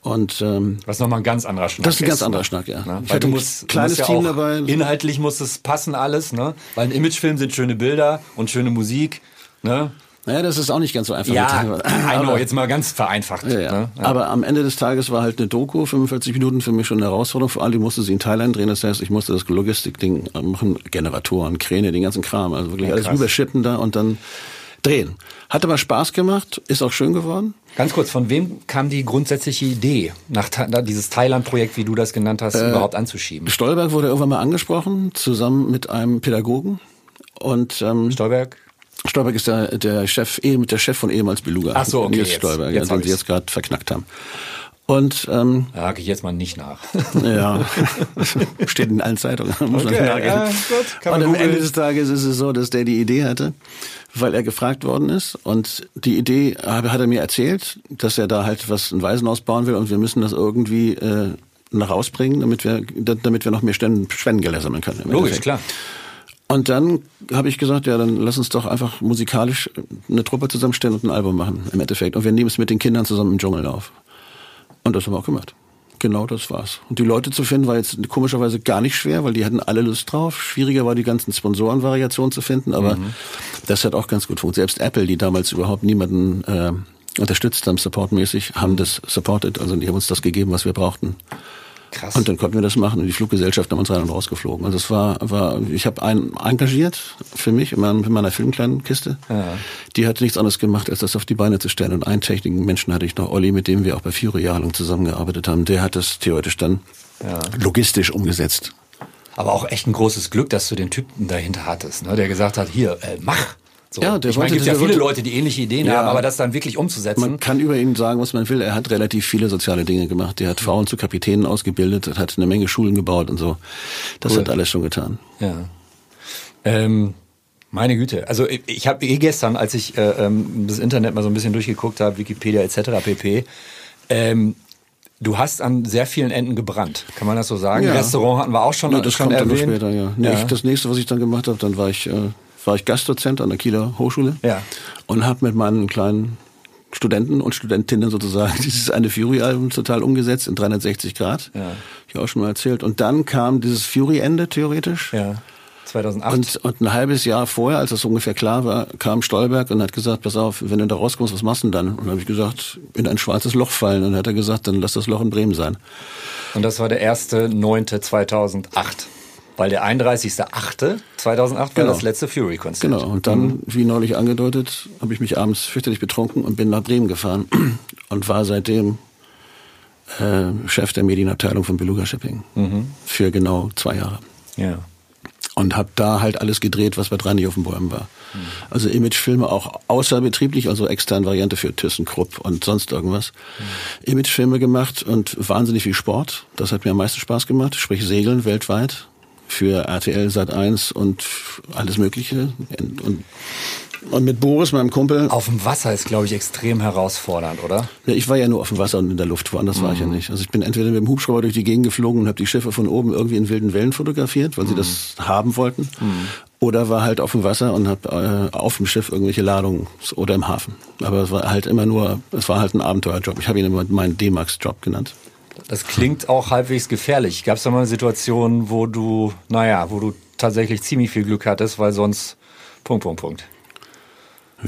Und ähm, was nochmal ein ganz anderer Schnack. Das ist ein ganz anderer Schnack, ja. Ne? Ich hatte ein musst, kleines ja Team dabei. Inhaltlich muss es passen alles, ne? Weil ein Imagefilm sind schöne Bilder und schöne Musik, ne? Naja, das ist auch nicht ganz so einfach. Ja, I know, jetzt mal ganz vereinfacht. Ja, ja. Ne? ja, Aber am Ende des Tages war halt eine Doku, 45 Minuten für mich schon eine Herausforderung. Vor allem ich musste sie in Thailand drehen, das heißt, ich musste das Logistik-Ding machen, Generatoren, Kräne, den ganzen Kram, also wirklich alles rüberschippen da und dann drehen. Hat aber Spaß gemacht, ist auch schön geworden. Ganz kurz, von wem kam die grundsätzliche Idee, nach dieses Thailand-Projekt, wie du das genannt hast, äh, überhaupt anzuschieben? Stolberg wurde irgendwann mal angesprochen, zusammen mit einem Pädagogen. Und ähm, Stolberg? Stolberg ist der, der Chef, der Chef von ehemals Beluga. Ach so, okay. Nils jetzt, Stolberg, jetzt den sie jetzt gerade verknackt haben. Und ähm, da hake ich jetzt mal nicht nach. ja, steht in allen Zeitungen. Muss okay, man ja, gut, und am Ende des Tages ist es so, dass der die Idee hatte, weil er gefragt worden ist. Und die Idee hat er mir erzählt, dass er da halt was ein Waisenhaus bauen will und wir müssen das irgendwie äh, nach rausbringen, damit wir, damit wir noch mehr Spendengelder sammeln können. Logisch, klar. Und dann habe ich gesagt, ja, dann lass uns doch einfach musikalisch eine Truppe zusammenstellen und ein Album machen, im Endeffekt. Und wir nehmen es mit den Kindern zusammen im Dschungel auf. Und das haben wir auch gemacht. Genau das war's. Und die Leute zu finden war jetzt komischerweise gar nicht schwer, weil die hatten alle Lust drauf. Schwieriger war die ganzen Sponsorenvariationen zu finden, aber mhm. das hat auch ganz gut funktioniert. Selbst Apple, die damals überhaupt niemanden äh, unterstützt haben, supportmäßig, haben das supported. Also die haben uns das gegeben, was wir brauchten. Krass. Und dann konnten wir das machen. Und die Fluggesellschaft haben uns rein und rausgeflogen. Also es war, war ich habe einen engagiert für mich in, meinem, in meiner filmkleinen Kiste. Ja. Die hat nichts anderes gemacht, als das auf die Beine zu stellen. Und einen technischen Menschen hatte ich noch, Olli, mit dem wir auch bei Fiore jahrelang zusammengearbeitet haben. Der hat das theoretisch dann ja. logistisch umgesetzt. Aber auch echt ein großes Glück, dass du den Typen dahinter hattest, ne? der gesagt hat, hier, äh, mach. So. Ja, der ich meine, gibt ja viele Leute, die ähnliche Ideen ja, haben, aber das dann wirklich umzusetzen. Man kann über ihn sagen, was man will. Er hat relativ viele soziale Dinge gemacht. Er hat Frauen zu Kapitänen ausgebildet, hat eine Menge Schulen gebaut und so. Das cool. hat alles schon getan. Ja. Ähm, meine Güte. Also ich, ich habe eh gestern, als ich äh, ähm, das Internet mal so ein bisschen durchgeguckt habe, Wikipedia etc. pp. Ähm, Du hast an sehr vielen Enden gebrannt, kann man das so sagen? Ja. Restaurant hatten wir auch schon, ja, das schon kommt erwähnt. Dann später, ja. Nee, Ja. Ich, das nächste, was ich dann gemacht habe, dann war ich, äh, war ich Gastdozent an der Kieler Hochschule Ja. und habe mit meinen kleinen Studenten und Studentinnen sozusagen dieses eine Fury-Album total umgesetzt in 360 Grad. Ja. Ich auch schon mal erzählt. Und dann kam dieses Fury-Ende theoretisch. Ja. 2008. Und, und ein halbes Jahr vorher, als das ungefähr klar war, kam Stolberg und hat gesagt, pass auf, wenn du da rauskommst, was machst du denn dann? Und dann habe ich gesagt, in ein schwarzes Loch fallen. Und dann hat er gesagt, dann lass das Loch in Bremen sein. Und das war der erste 9.2008. Weil der 31.8.2008 genau. war das letzte Fury-Konzert. Genau, und dann, mhm. wie neulich angedeutet, habe ich mich abends fürchterlich betrunken und bin nach Bremen gefahren und war seitdem äh, Chef der Medienabteilung von Beluga Shipping mhm. für genau zwei Jahre. Ja. Und habe da halt alles gedreht, was bei drei nicht auf den Bäumen war. Mhm. Also Imagefilme auch außerbetrieblich, also externe Variante für ThyssenKrupp und sonst irgendwas. Mhm. Imagefilme gemacht und wahnsinnig viel Sport. Das hat mir am meisten Spaß gemacht. Sprich Segeln weltweit für RTL Sat 1 und alles Mögliche. Und, und mit Boris, meinem Kumpel. Auf dem Wasser ist, glaube ich, extrem herausfordernd, oder? Ja, ich war ja nur auf dem Wasser und in der Luft, woanders mhm. war ich ja mhm. nicht. Also ich bin entweder mit dem Hubschrauber durch die Gegend geflogen und habe die Schiffe von oben irgendwie in wilden Wellen fotografiert, weil mhm. sie das haben wollten. Mhm. Oder war halt auf dem Wasser und habe äh, auf dem Schiff irgendwelche Ladungen oder im Hafen. Aber es war halt immer nur, es war halt ein Abenteuerjob. Ich habe ihn immer meinen D-Max-Job genannt. Das klingt auch halbwegs gefährlich. Gab es da mal Situationen, wo du, naja, wo du tatsächlich ziemlich viel Glück hattest, weil sonst Punkt, Punkt, Punkt.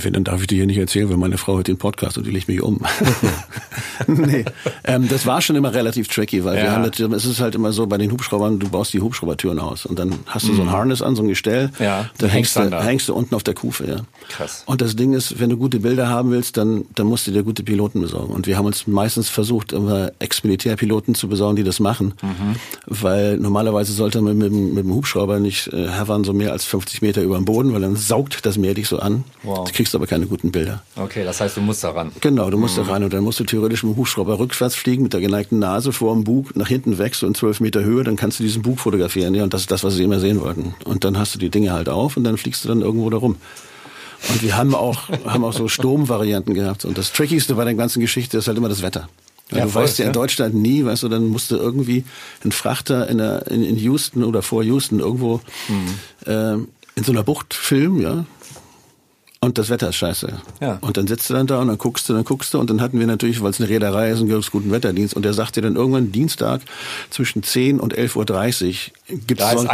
Wenn, dann darf ich dir hier nicht erzählen, weil meine Frau hört den Podcast und die legt mich um. nee, ähm, das war schon immer relativ tricky, weil ja. wir haben das, es ist halt immer so bei den Hubschraubern, du baust die Hubschraubertüren aus und dann hast du so ein mhm. Harness an, so ein Gestell, ja, da hängst du, da. hängst du unten auf der Kufe. Ja. Krass. Und das Ding ist, wenn du gute Bilder haben willst, dann, dann musst du dir gute Piloten besorgen. Und wir haben uns meistens versucht, immer Ex-Militärpiloten zu besorgen, die das machen, mhm. weil normalerweise sollte man mit, mit, mit dem Hubschrauber nicht äh, hovern so mehr als 50 Meter über dem Boden, weil dann saugt das Meer dich so an. Wow kriegst aber keine guten Bilder. Okay, das heißt, du musst da ran. Genau, du musst mhm. da ran und dann musst du theoretisch mit dem Hubschrauber rückwärts fliegen mit der geneigten Nase vor dem Bug nach hinten weg, so in zwölf Meter Höhe, dann kannst du diesen Bug fotografieren, ja, und das ist das, was sie immer sehen wollten. Und dann hast du die Dinge halt auf und dann fliegst du dann irgendwo da rum. Und wir haben auch, haben auch so Sturmvarianten gehabt. Und das Trickigste bei der ganzen Geschichte ist halt immer das Wetter. Ja, du voll, weißt ja in Deutschland nie, weißt du, dann musst du irgendwie einen Frachter in, der, in, in Houston oder vor Houston irgendwo mhm. äh, in so einer Bucht filmen, ja, und das Wetter ist scheiße. Ja. Und dann sitzt du dann da und dann guckst du, dann guckst du und dann hatten wir natürlich, weil es eine Reederei ist, einen ganz guten Wetterdienst und der sagt dir dann irgendwann Dienstag zwischen 10 und 11.30 Uhr gibt es Son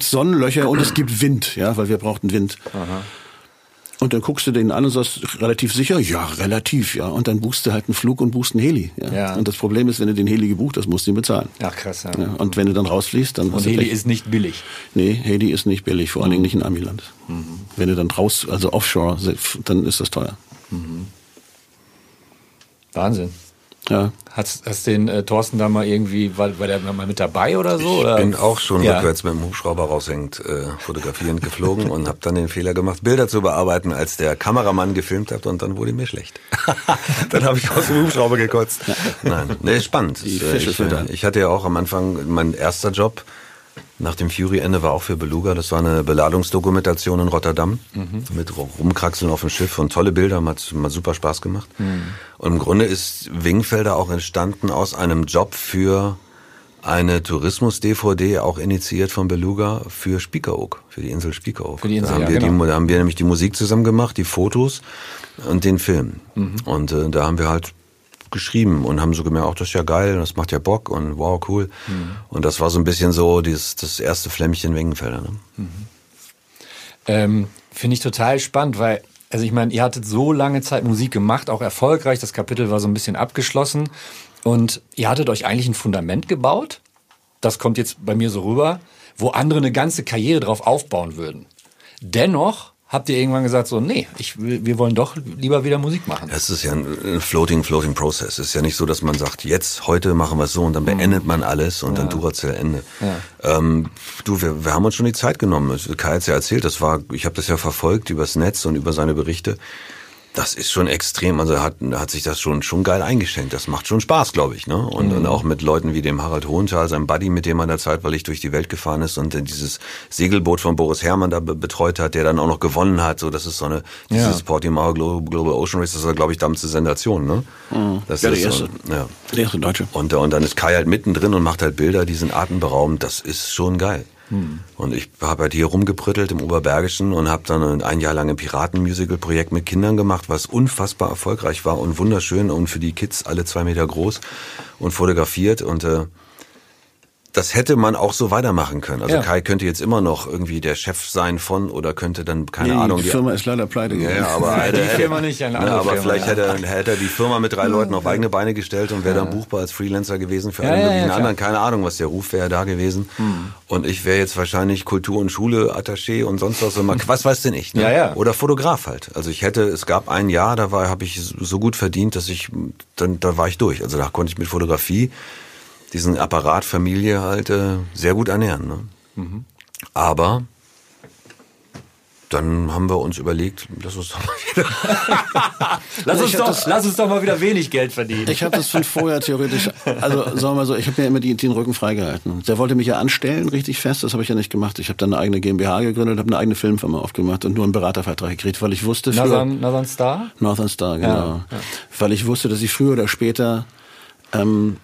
Sonnenlöcher und es gibt Wind, ja, weil wir brauchten Wind. Aha. Und dann guckst du den an und sagst, relativ sicher? Ja, relativ, ja. Und dann buchst du halt einen Flug und buchst einen Heli. Ja. ja. Und das Problem ist, wenn du den Heli gebucht hast, musst du ihn bezahlen. Ach krass, ja. ja. Und wenn du dann rausfliegst, dann... Und Heli ist nicht billig. Nee, Heli ist nicht billig, vor allen Dingen mhm. nicht in Amiland. Mhm. Wenn du dann raus, also offshore, dann ist das teuer. Mhm. Wahnsinn. Ja. Hast, hast den äh, Thorsten da mal irgendwie, war, war der mal mit dabei oder so? Ich oder? bin auch schon ja. rückwärts mit dem Hubschrauber raushängend äh, fotografierend geflogen und habe dann den Fehler gemacht, Bilder zu bearbeiten, als der Kameramann gefilmt hat und dann wurde mir schlecht. dann habe ich aus dem Hubschrauber gekotzt. Nein, nee, spannend. Die Fische ich, äh, ich hatte ja auch am Anfang mein erster Job nach dem Fury-Ende war auch für Beluga, das war eine Beladungsdokumentation in Rotterdam mhm. mit Rumkraxeln auf dem Schiff und tolle Bilder, hat, hat super Spaß gemacht. Mhm. Und im Grunde ist Wingfelder auch entstanden aus einem Job für eine Tourismus-DVD, auch initiiert von Beluga, für Spiekeroog, für die Insel Spiekeroog. Für die Insel, da haben, ja, wir genau. die, da haben wir nämlich die Musik zusammen gemacht, die Fotos und den Film. Mhm. Und äh, da haben wir halt geschrieben und haben so gemerkt, ach, das ist ja geil, das macht ja Bock und wow, cool. Mhm. Und das war so ein bisschen so dieses, das erste Flämmchen Wengenfelder. Ne? Mhm. Ähm, Finde ich total spannend, weil, also ich meine, ihr hattet so lange Zeit Musik gemacht, auch erfolgreich, das Kapitel war so ein bisschen abgeschlossen und ihr hattet euch eigentlich ein Fundament gebaut, das kommt jetzt bei mir so rüber, wo andere eine ganze Karriere drauf aufbauen würden. Dennoch habt ihr irgendwann gesagt, so, nee, ich will, wir wollen doch lieber wieder Musik machen? Es ist ja ein floating, floating Process. Es ist ja nicht so, dass man sagt, jetzt, heute machen wir es so und dann mhm. beendet man alles und ja. dann Duracell Ende. Ja. Ähm, du, wir, wir haben uns schon die Zeit genommen. Kai hat es ja erzählt, das war, ich habe das ja verfolgt übers Netz und über seine Berichte das ist schon extrem. Also hat, hat sich das schon, schon geil eingeschenkt. Das macht schon Spaß, glaube ich. Ne? Und, mhm. und auch mit Leuten wie dem Harald Hohenthal, sein Buddy, mit dem er in der Zeit, weil ich durch die Welt gefahren ist und dieses Segelboot von Boris Herrmann da betreut hat, der dann auch noch gewonnen hat. So, das ist so eine, dieses ja. Portimao Global Ocean Race, das war, glaube ich, damals eine Sensation. Ne? Mhm. Das ja, ist der erste. So, ja. Der erste Deutsche. Und, und dann ist Kai halt mittendrin und macht halt Bilder, die sind atemberaubend. Das ist schon geil. Und ich habe halt hier rumgebrüttelt im Oberbergischen und habe dann ein Jahr lang ein Piratenmusical-Projekt mit Kindern gemacht, was unfassbar erfolgreich war und wunderschön und für die Kids alle zwei Meter groß und fotografiert. Und äh, das hätte man auch so weitermachen können. Also ja. Kai könnte jetzt immer noch irgendwie der Chef sein von oder könnte dann keine nee, Ahnung. Die Firma ist leider pleite gegangen. Ja, aber ja, hätte, die Firma nicht, eine andere ja, aber Firma, vielleicht ja. hätte, hätte er die Firma mit drei Leuten auf eigene Beine gestellt und wäre dann buchbar als Freelancer gewesen für alle möglichen anderen. Keine Ahnung, was der Ruf wäre da gewesen. Hm. Und ich wäre jetzt wahrscheinlich Kultur- und Schule-Attaché und sonst was. was weiß denn ich? Ne? Ja, ja. Oder Fotograf halt. Also ich hätte, es gab ein Jahr, da war, habe ich so gut verdient, dass ich, dann, da war ich durch. Also da konnte ich mit Fotografie diesen Apparat Familie halt äh, sehr gut ernähren. Ne? Mhm. Aber dann haben wir uns überlegt, lass uns doch mal wieder. lass, uns doch, das, lass uns doch mal wieder wenig Geld verdienen. Ich habe das von vorher theoretisch, also sagen wir mal so, ich habe mir immer die, den Rücken freigehalten. Der wollte mich ja anstellen, richtig fest, das habe ich ja nicht gemacht. Ich habe dann eine eigene GmbH gegründet, habe eine eigene Filmfirma aufgemacht und nur einen Beratervertrag gekriegt, weil ich wusste... Northern, Northern Star? Northern Star, genau. Ja, ja. Weil ich wusste, dass ich früher oder später... Ähm,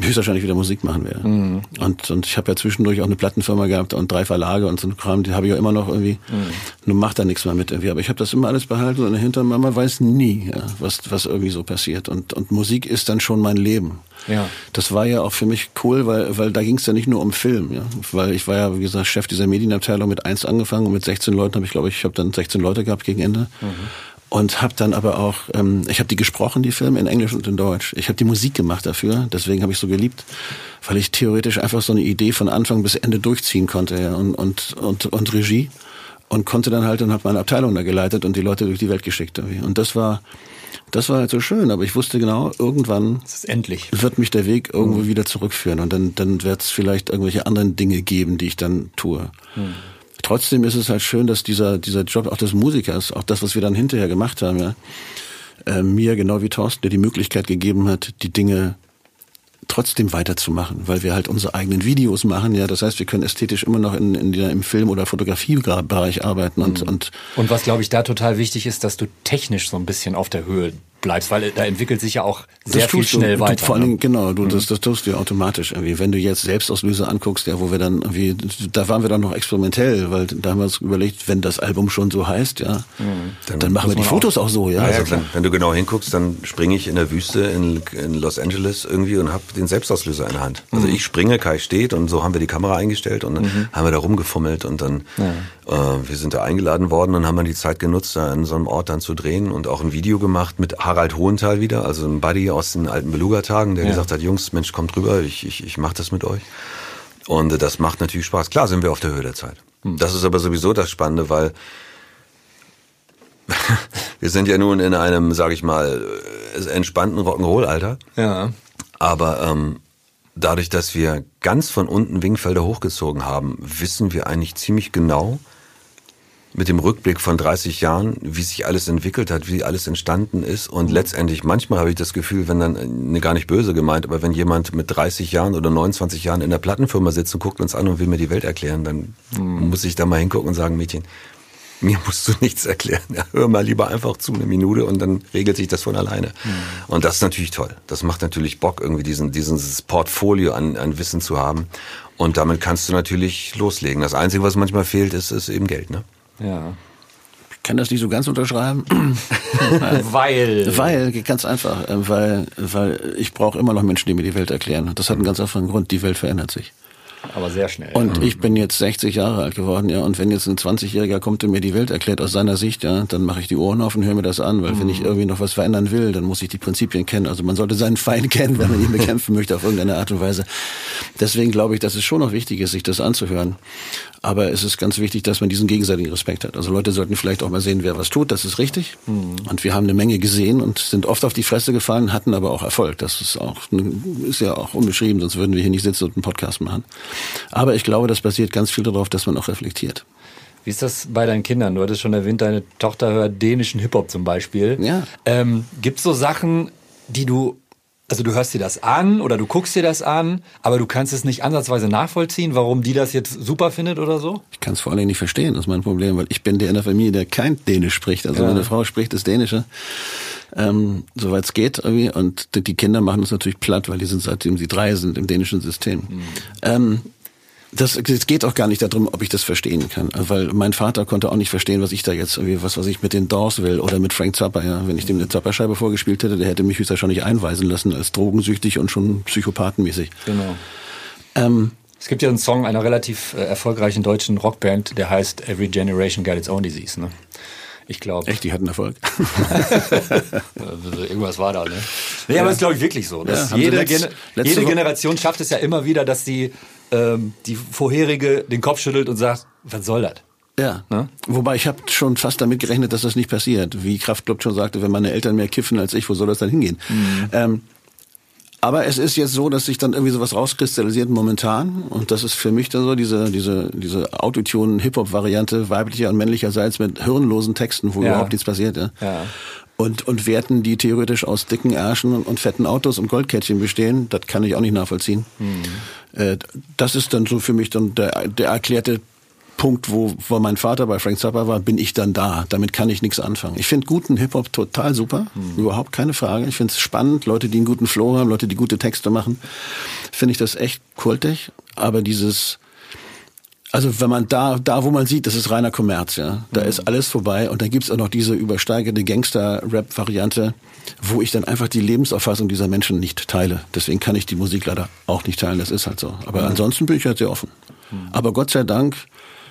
höchstwahrscheinlich wieder Musik machen werde. Mhm. Und, und ich habe ja zwischendurch auch eine Plattenfirma gehabt und drei Verlage und so ein Kram, die habe ich ja immer noch irgendwie. Mhm. Nur macht da nichts mehr mit irgendwie. Aber ich habe das immer alles behalten und dahinter, man weiß nie, ja, was, was irgendwie so passiert. Und, und Musik ist dann schon mein Leben. Ja. Das war ja auch für mich cool, weil, weil da ging es ja nicht nur um Film. Ja. Weil ich war ja, wie gesagt, Chef dieser Medienabteilung mit eins angefangen und mit 16 Leuten habe ich, glaube ich, ich habe dann 16 Leute gehabt gegen Ende. Mhm und habe dann aber auch, ähm, ich habe die gesprochen, die Filme in Englisch und in Deutsch. Ich habe die Musik gemacht dafür, deswegen habe ich so geliebt, weil ich theoretisch einfach so eine Idee von Anfang bis Ende durchziehen konnte ja, und, und, und, und Regie und konnte dann halt und habe meine Abteilung da geleitet und die Leute durch die Welt geschickt. Irgendwie. Und das war das war halt so schön, aber ich wusste genau, irgendwann wird mich der Weg irgendwo mhm. wieder zurückführen und dann, dann wird es vielleicht irgendwelche anderen Dinge geben, die ich dann tue. Mhm. Trotzdem ist es halt schön, dass dieser, dieser Job auch des Musikers, auch das, was wir dann hinterher gemacht haben, ja, äh, mir genau wie Thorsten, der die Möglichkeit gegeben hat, die Dinge trotzdem weiterzumachen, weil wir halt unsere eigenen Videos machen. Ja, das heißt, wir können ästhetisch immer noch in, in der, im Film- oder Fotografiebereich arbeiten und, mhm. und und was glaube ich da total wichtig ist, dass du technisch so ein bisschen auf der Höhe bleibst, weil da entwickelt sich ja auch sehr viel schnell du, weiter. Du, vor allen ne? Genau, du, mhm. das, das tust du ja automatisch irgendwie. Wenn du jetzt Selbstauslöser anguckst, ja, wo wir dann irgendwie, da waren wir dann noch experimentell, weil da haben wir uns überlegt, wenn das Album schon so heißt, ja, mhm. dann, dann, machen wir die Fotos auch, auch so, ja. Also, wenn, wenn, du genau hinguckst, dann springe ich in der Wüste in, in Los Angeles irgendwie und habe den Selbstauslöser in der Hand. Also mhm. ich springe, Kai steht und so haben wir die Kamera eingestellt und dann mhm. haben wir da rumgefummelt und dann, ja. äh, wir sind da eingeladen worden und haben dann die Zeit genutzt, da in so einem Ort dann zu drehen und auch ein Video gemacht mit Harald Hohenthal wieder, also ein Buddy aus den alten Beluga-Tagen, der ja. gesagt hat, Jungs, Mensch, kommt rüber, ich, ich, ich mach das mit euch. Und das macht natürlich Spaß. Klar sind wir auf der Höhe der Zeit. Hm. Das ist aber sowieso das Spannende, weil wir sind ja nun in einem, sag ich mal, entspannten Rock'n'Roll-Alter. Ja. Aber ähm, dadurch, dass wir ganz von unten Wingfelder hochgezogen haben, wissen wir eigentlich ziemlich genau, mit dem Rückblick von 30 Jahren, wie sich alles entwickelt hat, wie alles entstanden ist. Und mhm. letztendlich, manchmal habe ich das Gefühl, wenn dann, ne, gar nicht böse gemeint, aber wenn jemand mit 30 Jahren oder 29 Jahren in der Plattenfirma sitzt und guckt uns an und will mir die Welt erklären, dann mhm. muss ich da mal hingucken und sagen, Mädchen, mir musst du nichts erklären. Ja, hör mal lieber einfach zu eine Minute und dann regelt sich das von alleine. Mhm. Und das ist natürlich toll. Das macht natürlich Bock, irgendwie diesen, dieses Portfolio an, an Wissen zu haben. Und damit kannst du natürlich loslegen. Das Einzige, was manchmal fehlt, ist, ist eben Geld, ne? Ja. Ich kann das nicht so ganz unterschreiben. weil. Weil, ganz einfach, äh, weil, weil ich brauche immer noch Menschen, die mir die Welt erklären. Das hat einen ganz einfachen Grund, die Welt verändert sich. Aber sehr schnell. Und ja. ich bin jetzt 60 Jahre alt geworden, ja. Und wenn jetzt ein 20-Jähriger kommt und mir die Welt erklärt aus seiner Sicht, ja, dann mache ich die Ohren auf und höre mir das an, weil mhm. wenn ich irgendwie noch was verändern will, dann muss ich die Prinzipien kennen. Also man sollte seinen Feind kennen, wenn man ihn bekämpfen möchte auf irgendeine Art und Weise. Deswegen glaube ich, dass es schon noch wichtig ist, sich das anzuhören. Aber es ist ganz wichtig, dass man diesen gegenseitigen Respekt hat. Also Leute sollten vielleicht auch mal sehen, wer was tut. Das ist richtig. Mhm. Und wir haben eine Menge gesehen und sind oft auf die Fresse gefallen, hatten aber auch Erfolg. Das ist auch, ist ja auch unbeschrieben, sonst würden wir hier nicht sitzen und einen Podcast machen. Aber ich glaube, das basiert ganz viel darauf, dass man auch reflektiert. Wie ist das bei deinen Kindern? Du hattest schon erwähnt, deine Tochter hört dänischen Hip-Hop zum Beispiel. Ja. Ähm, Gibt es so Sachen, die du also du hörst dir das an oder du guckst dir das an, aber du kannst es nicht ansatzweise nachvollziehen, warum die das jetzt super findet oder so? Ich kann es vor allem nicht verstehen, das ist mein Problem, weil ich bin der in der Familie, der kein Dänisch spricht. Also ja. meine Frau spricht das Dänische, ähm, soweit es geht irgendwie. Und die Kinder machen es natürlich platt, weil die sind seitdem sie drei sind im dänischen System. Mhm. Ähm, das, es geht auch gar nicht darum, ob ich das verstehen kann, weil mein Vater konnte auch nicht verstehen, was ich da jetzt irgendwie, was was ich mit den Doors will oder mit Frank Zappa. Ja, wenn ich dem eine Zappa-Scheibe vorgespielt hätte, der hätte mich höchstwahrscheinlich einweisen lassen als drogensüchtig und schon psychopathenmäßig. Genau. Ähm, es gibt ja einen Song einer relativ äh, erfolgreichen deutschen Rockband, der heißt Every Generation Got Its Own Disease. Ne? Ich glaube. Echt, die hatten Erfolg. Irgendwas war da, ne? Nee, aber es ist, glaube ich, wirklich so. Dass ja, jede, letzt, Gen jede Generation schafft es ja immer wieder, dass die ähm, die vorherige den Kopf schüttelt und sagt, was soll das? Ja. Ne? Wobei ich habe schon fast damit gerechnet, dass das nicht passiert. Wie Kraftklub schon sagte, wenn meine Eltern mehr kiffen als ich, wo soll das dann hingehen? Mhm. Ähm, aber es ist jetzt so, dass sich dann irgendwie sowas rauskristallisiert momentan. Und das ist für mich dann so diese, diese, diese Autotune-Hip-Hop-Variante weiblicher und männlicherseits mit hirnlosen Texten, wo ja. überhaupt nichts passiert. Ja. ja. Und, und Werten, die theoretisch aus dicken Ärschen und fetten Autos und Goldkettchen bestehen, das kann ich auch nicht nachvollziehen. Mhm. Äh, das ist dann so für mich dann der, der erklärte Punkt, wo, wo mein Vater bei Frank Zappa war, bin ich dann da. Damit kann ich nichts anfangen. Ich finde guten Hip-Hop total super. Mhm. Überhaupt keine Frage. Ich finde es spannend. Leute, die einen guten Flow haben, Leute, die gute Texte machen, finde ich das echt kultig. Aber dieses, also wenn man da, da wo man sieht, das ist reiner Kommerz, ja. Da mhm. ist alles vorbei. Und dann gibt's auch noch diese übersteigende Gangster-Rap-Variante, wo ich dann einfach die Lebensauffassung dieser Menschen nicht teile. Deswegen kann ich die Musik leider auch nicht teilen. Das ist halt so. Aber mhm. ansonsten bin ich halt sehr offen. Mhm. Aber Gott sei Dank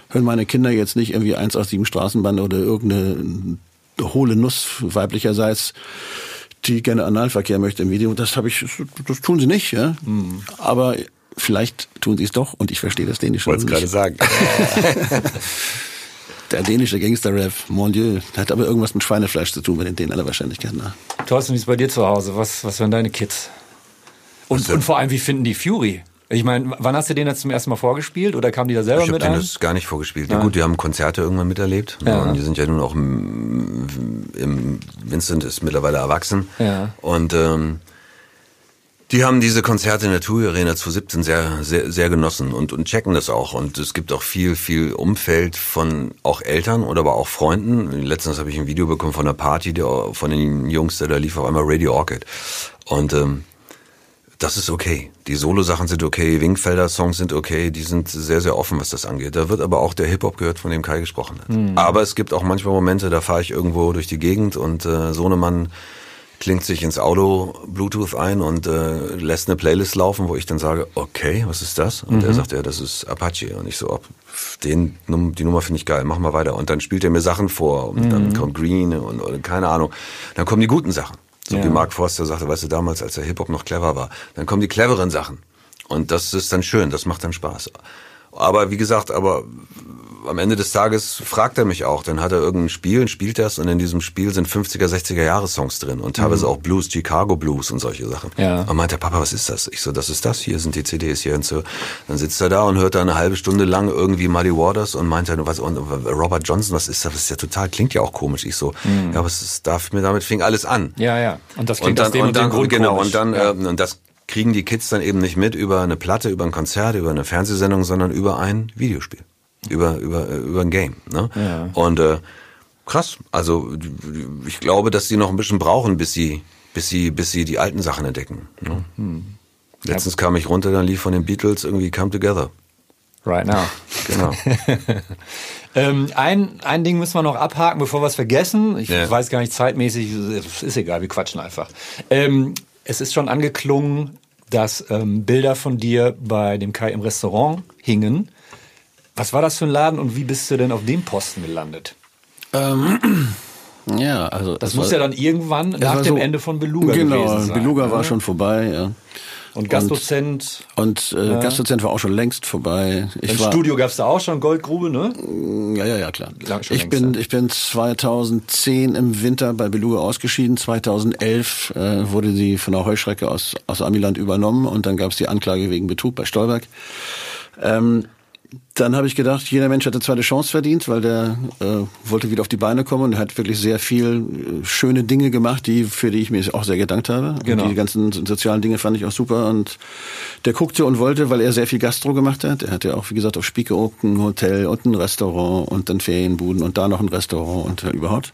hören meine Kinder jetzt nicht irgendwie 187 Straßenbande oder irgendeine hohle Nuss weiblicherseits, die gerne Analverkehr möchte im Video. Das habe ich, das tun sie nicht, ja. Mhm. Aber vielleicht tun sie es doch und ich verstehe das Dänische. Wollte es gerade sagen. Der dänische Gangster-Rap, mon Dieu, hat aber irgendwas mit Schweinefleisch zu tun, mit den Dänen aller Wahrscheinlichkeit nach. Thorsten, wie ist bei dir zu Hause? Was, was hören deine Kids? Und, und vor allem, wie finden die Fury? Ich meine, wann hast du den jetzt zum ersten Mal vorgespielt oder kam die da selber ich mit Ich habe den das gar nicht vorgespielt. Ja. Ja, gut, die haben Konzerte irgendwann miterlebt. Ja. Und die sind ja nun auch im, im Vincent ist mittlerweile erwachsen. Ja. Und ähm, die haben diese Konzerte in der TUI Arena 2017 sehr, sehr, sehr genossen und, und checken das auch. Und es gibt auch viel, viel Umfeld von auch Eltern oder aber auch Freunden. Letztens habe ich ein Video bekommen von einer Party der, von den Jungs, der da lief auf einmal Radio Orchid. Und ähm, das ist okay. Die Solo-Sachen sind okay, Wingfelder-Songs sind okay, die sind sehr, sehr offen, was das angeht. Da wird aber auch der Hip-Hop gehört, von dem Kai gesprochen hat. Mhm. Aber es gibt auch manchmal Momente, da fahre ich irgendwo durch die Gegend und äh, Sohnemann klingt sich ins Auto Bluetooth ein und äh, lässt eine Playlist laufen, wo ich dann sage, okay, was ist das? Und mhm. er sagt, ja, das ist Apache. Und ich so, ob den, die Nummer finde ich geil, mach mal weiter. Und dann spielt er mir Sachen vor und mhm. dann kommt Green und, und keine Ahnung. Dann kommen die guten Sachen. So ja. wie Mark Forster sagte, weißt du, damals, als der Hip-Hop noch clever war. Dann kommen die cleveren Sachen. Und das ist dann schön, das macht dann Spaß. Aber wie gesagt, aber am Ende des Tages fragt er mich auch. Dann hat er irgendein Spiel, spielt das und in diesem Spiel sind 50er, 60er Jahre Songs drin und teilweise mhm. auch Blues, Chicago Blues und solche Sachen. Ja. Und meint der Papa, was ist das? Ich so, das ist das. Hier sind die CDs hier und so. Dann sitzt er da und hört da eine halbe Stunde lang irgendwie Muddy Waters und meint dann, was, und Robert Johnson, was ist das? Das ist ja total, klingt ja auch komisch. Ich so, mhm. ja, aber es ist, darf mir damit fing alles an. Ja, ja. Und das klingt und dann, und dann, und genau, komisch. und dann, ja. äh, und das kriegen die Kids dann eben nicht mit über eine Platte, über ein Konzert, über eine Fernsehsendung, sondern über ein Videospiel über über über ein Game. Ne? Ja. Und äh, krass. Also ich glaube, dass sie noch ein bisschen brauchen, bis sie bis sie bis sie die alten Sachen entdecken. Ne? Hm. Letztens kam ich runter, dann lief von den Beatles irgendwie Come Together. Right now. Genau. ähm, ein, ein Ding müssen wir noch abhaken, bevor wir es vergessen. Ich yeah. weiß gar nicht zeitmäßig, ist egal, wir quatschen einfach. Ähm, es ist schon angeklungen, dass ähm, Bilder von dir bei dem Kai im Restaurant hingen. Was war das für ein Laden und wie bist du denn auf dem Posten gelandet? Ähm, ja, also. Das muss war, ja dann irgendwann nach dem so, Ende von Beluga genau, gewesen sein. Beluga oder? war schon vorbei, ja. Und Gastdozent? Und, und äh, ja. Gastdozent war auch schon längst vorbei. Ich Im war, Studio gab es da auch schon Goldgrube, ne? Ja, ja, ja, klar. Ich bin, ich bin 2010 im Winter bei Beluga ausgeschieden. 2011 äh, wurde sie von der Heuschrecke aus, aus Amiland übernommen und dann gab es die Anklage wegen Betrug bei Stolberg. Ähm, dann habe ich gedacht, jeder Mensch hat eine zweite Chance verdient, weil der äh, wollte wieder auf die Beine kommen und hat wirklich sehr viel äh, schöne Dinge gemacht, die für die ich mir auch sehr gedankt habe. Genau. Und die ganzen sozialen Dinge fand ich auch super und der guckte und wollte, weil er sehr viel Gastro gemacht hat. Er hat ja auch, wie gesagt, auf Spieke ein Hotel und ein Restaurant und dann Ferienbuden und da noch ein Restaurant und äh, überhaupt.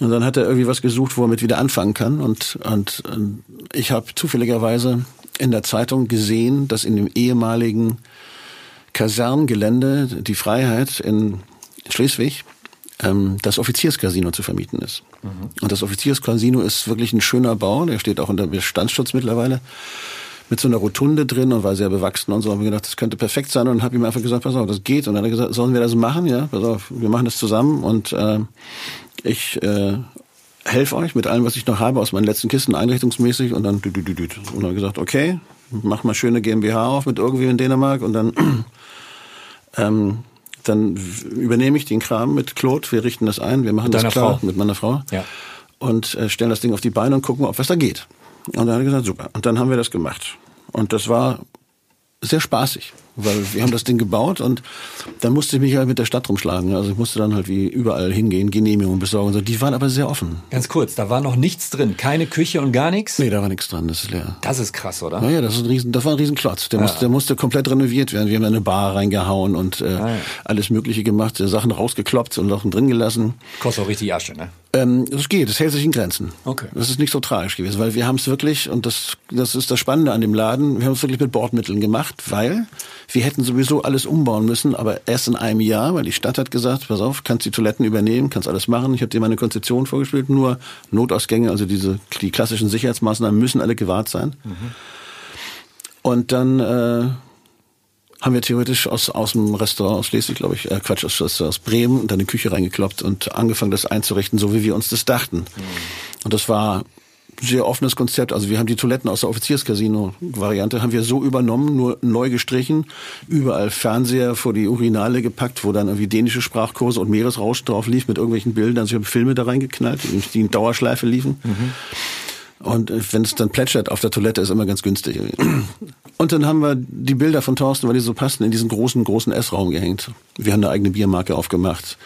Und dann hat er irgendwie was gesucht, wo er mit wieder anfangen kann und, und, und ich habe zufälligerweise in der Zeitung gesehen, dass in dem ehemaligen Kaserngelände die Freiheit in Schleswig ähm, das Offizierscasino zu vermieten ist. Mhm. Und das Offizierscasino ist wirklich ein schöner Bau, der steht auch unter Bestandsschutz mittlerweile mit so einer Rotunde drin und war sehr bewachsen und so. Haben wir gedacht, das könnte perfekt sein und habe ihm einfach gesagt, pass auf, das geht. Und dann hat er gesagt, sollen wir das machen? Ja, pass auf, wir machen das zusammen und äh, ich äh, helfe euch mit allem, was ich noch habe aus meinen letzten Kisten einrichtungsmäßig und dann und dann gesagt, okay, mach mal schöne GmbH auf mit irgendwie in Dänemark und dann ähm, dann übernehme ich den Kram mit Claude, wir richten das ein, wir machen mit das klar Frau. mit meiner Frau ja. und äh, stellen das Ding auf die Beine und gucken, ob was da geht. Und dann hat er gesagt, super. Und dann haben wir das gemacht. Und das war sehr spaßig, weil wir haben das Ding gebaut und dann musste ich mich halt mit der Stadt rumschlagen. Also ich musste dann halt wie überall hingehen, Genehmigungen besorgen. So. Die waren aber sehr offen. Ganz kurz, da war noch nichts drin, keine Küche und gar nichts? Nee, da war nichts dran, das ist leer. Das ist krass, oder? Naja, das, ist ein riesen, das war ein Riesenklotz. Der, Ja. musste, der musste komplett renoviert werden. Wir haben eine Bar reingehauen und äh, Ah, ja. alles Mögliche gemacht, äh, Sachen rausgekloppt und Sachen drin gelassen. Kostet auch richtig Asche, ne? Ähm, geht, das hält sich in Grenzen. Okay. Das ist nicht so tragisch gewesen, weil wir haben es wirklich, und das, das ist das Spannende an dem Laden, wir haben es wirklich mit Bordmitteln gemacht, weil wir hätten sowieso alles umbauen müssen, aber erst in einem Jahr, weil die Stadt hat gesagt, pass auf, kannst die Toiletten übernehmen, kannst alles machen. Ich habe dir meine Konzeption vorgespielt, nur Notausgänge, also diese die klassischen Sicherheitsmaßnahmen müssen alle gewahrt sein. Und dann äh, haben wir theoretisch aus, aus dem Restaurant aus Schleswig, glaube ich, äh, Quatsch, aus, aus, aus Bremen, dann in die Küche reingekloppt und angefangen, das einzurichten, so wie wir uns das dachten. Und das war ein sehr offenes Konzept. Also wir haben die Toiletten aus der Offizierscasino-Variante haben wir so übernommen, nur neu gestrichen, überall Fernseher vor die Urinale gepackt, wo dann irgendwie dänische Sprachkurse und Meeresrauschen drauf lief mit irgendwelchen Bildern. Also ich habe Filme da reingeknallt, die die in Dauerschleife liefen. Und äh, wenn es dann plätschert auf der Toilette, ist immer ganz günstig. Und dann haben wir die Bilder von Thorsten, weil die so passten, in diesen großen, großen Essraum gehängt. Wir haben eine eigene Biermarke aufgemacht.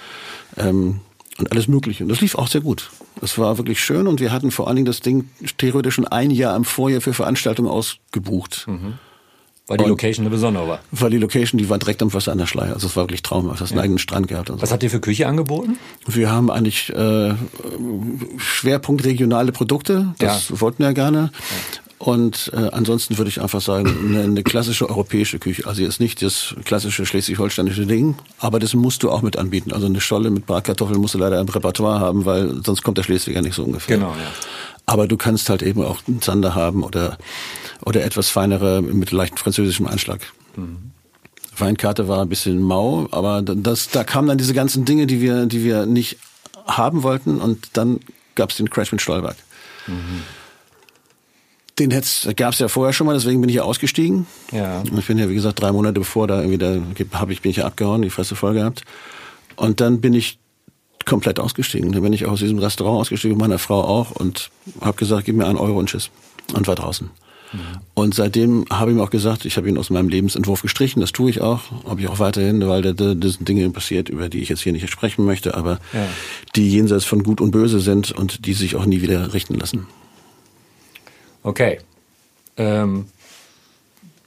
Ähm, und alles Mögliche. Und das lief auch sehr gut. Das war wirklich schön und wir hatten vor allen Dingen das Ding theoretisch schon ein Jahr im Vorjahr für Veranstaltungen ausgebucht. Weil die Und- Location eine besondere war. Weil die Location, die war direkt am Wasser an der Schleier. Also es war wirklich traumhaft. Das hat einen eigenen Strand gehabt. Und so. Was habt ihr für Küche angeboten? Wir haben eigentlich äh, Schwerpunkt regionale Produkte. Das wollten wir gerne. Und äh, ansonsten würde ich einfach sagen, eine, eine klassische europäische Küche. Also jetzt nicht das klassische schleswig-holsteinische Ding, aber das musst du auch mit anbieten. Also eine Scholle mit Bratkartoffeln musst du leider im Repertoire haben, weil sonst kommt der Schleswiger nicht so ungefähr. Genau, ja. Aber du kannst halt eben auch einen Zander haben oder, oder etwas feinere mit leichtem französischem Einschlag. Weinkarte war ein bisschen mau, aber das, da kamen dann diese ganzen Dinge, die wir, die wir nicht haben wollten und dann gab es den Crash mit Stolberg. Den gab es ja vorher schon mal, deswegen bin ich ja ausgestiegen. Ja. Ich bin ja, wie gesagt, drei Monate bevor da irgendwie da hab ich, bin ich ja abgehauen, die Fresse voll gehabt. Und dann bin ich komplett ausgestiegen. Dann bin ich auch aus diesem Restaurant ausgestiegen, meiner Frau auch und habe gesagt, gib mir einen Euro und tschüss. Und war draußen. Und seitdem habe ich ihm auch gesagt, ich habe ihn aus meinem Lebensentwurf gestrichen, das tue ich auch, habe ich auch weiterhin, weil da, da sind Dinge passiert, über die ich jetzt hier nicht sprechen möchte, aber Ja. die jenseits von Gut und Böse sind und die sich auch nie wieder richten lassen. Okay. Ähm,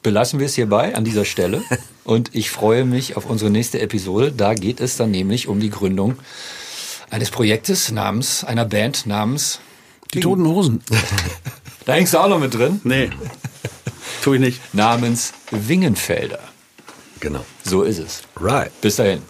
belassen wir es hierbei an dieser Stelle. Und ich freue mich auf unsere nächste Episode. Da geht es dann nämlich um die Gründung eines Projektes namens, einer Band namens. Die Toten Hosen. Da hängst du auch noch mit drin. Nee, tue ich nicht. Namens Wingenfelder. Genau. So ist es. Right. Bis dahin.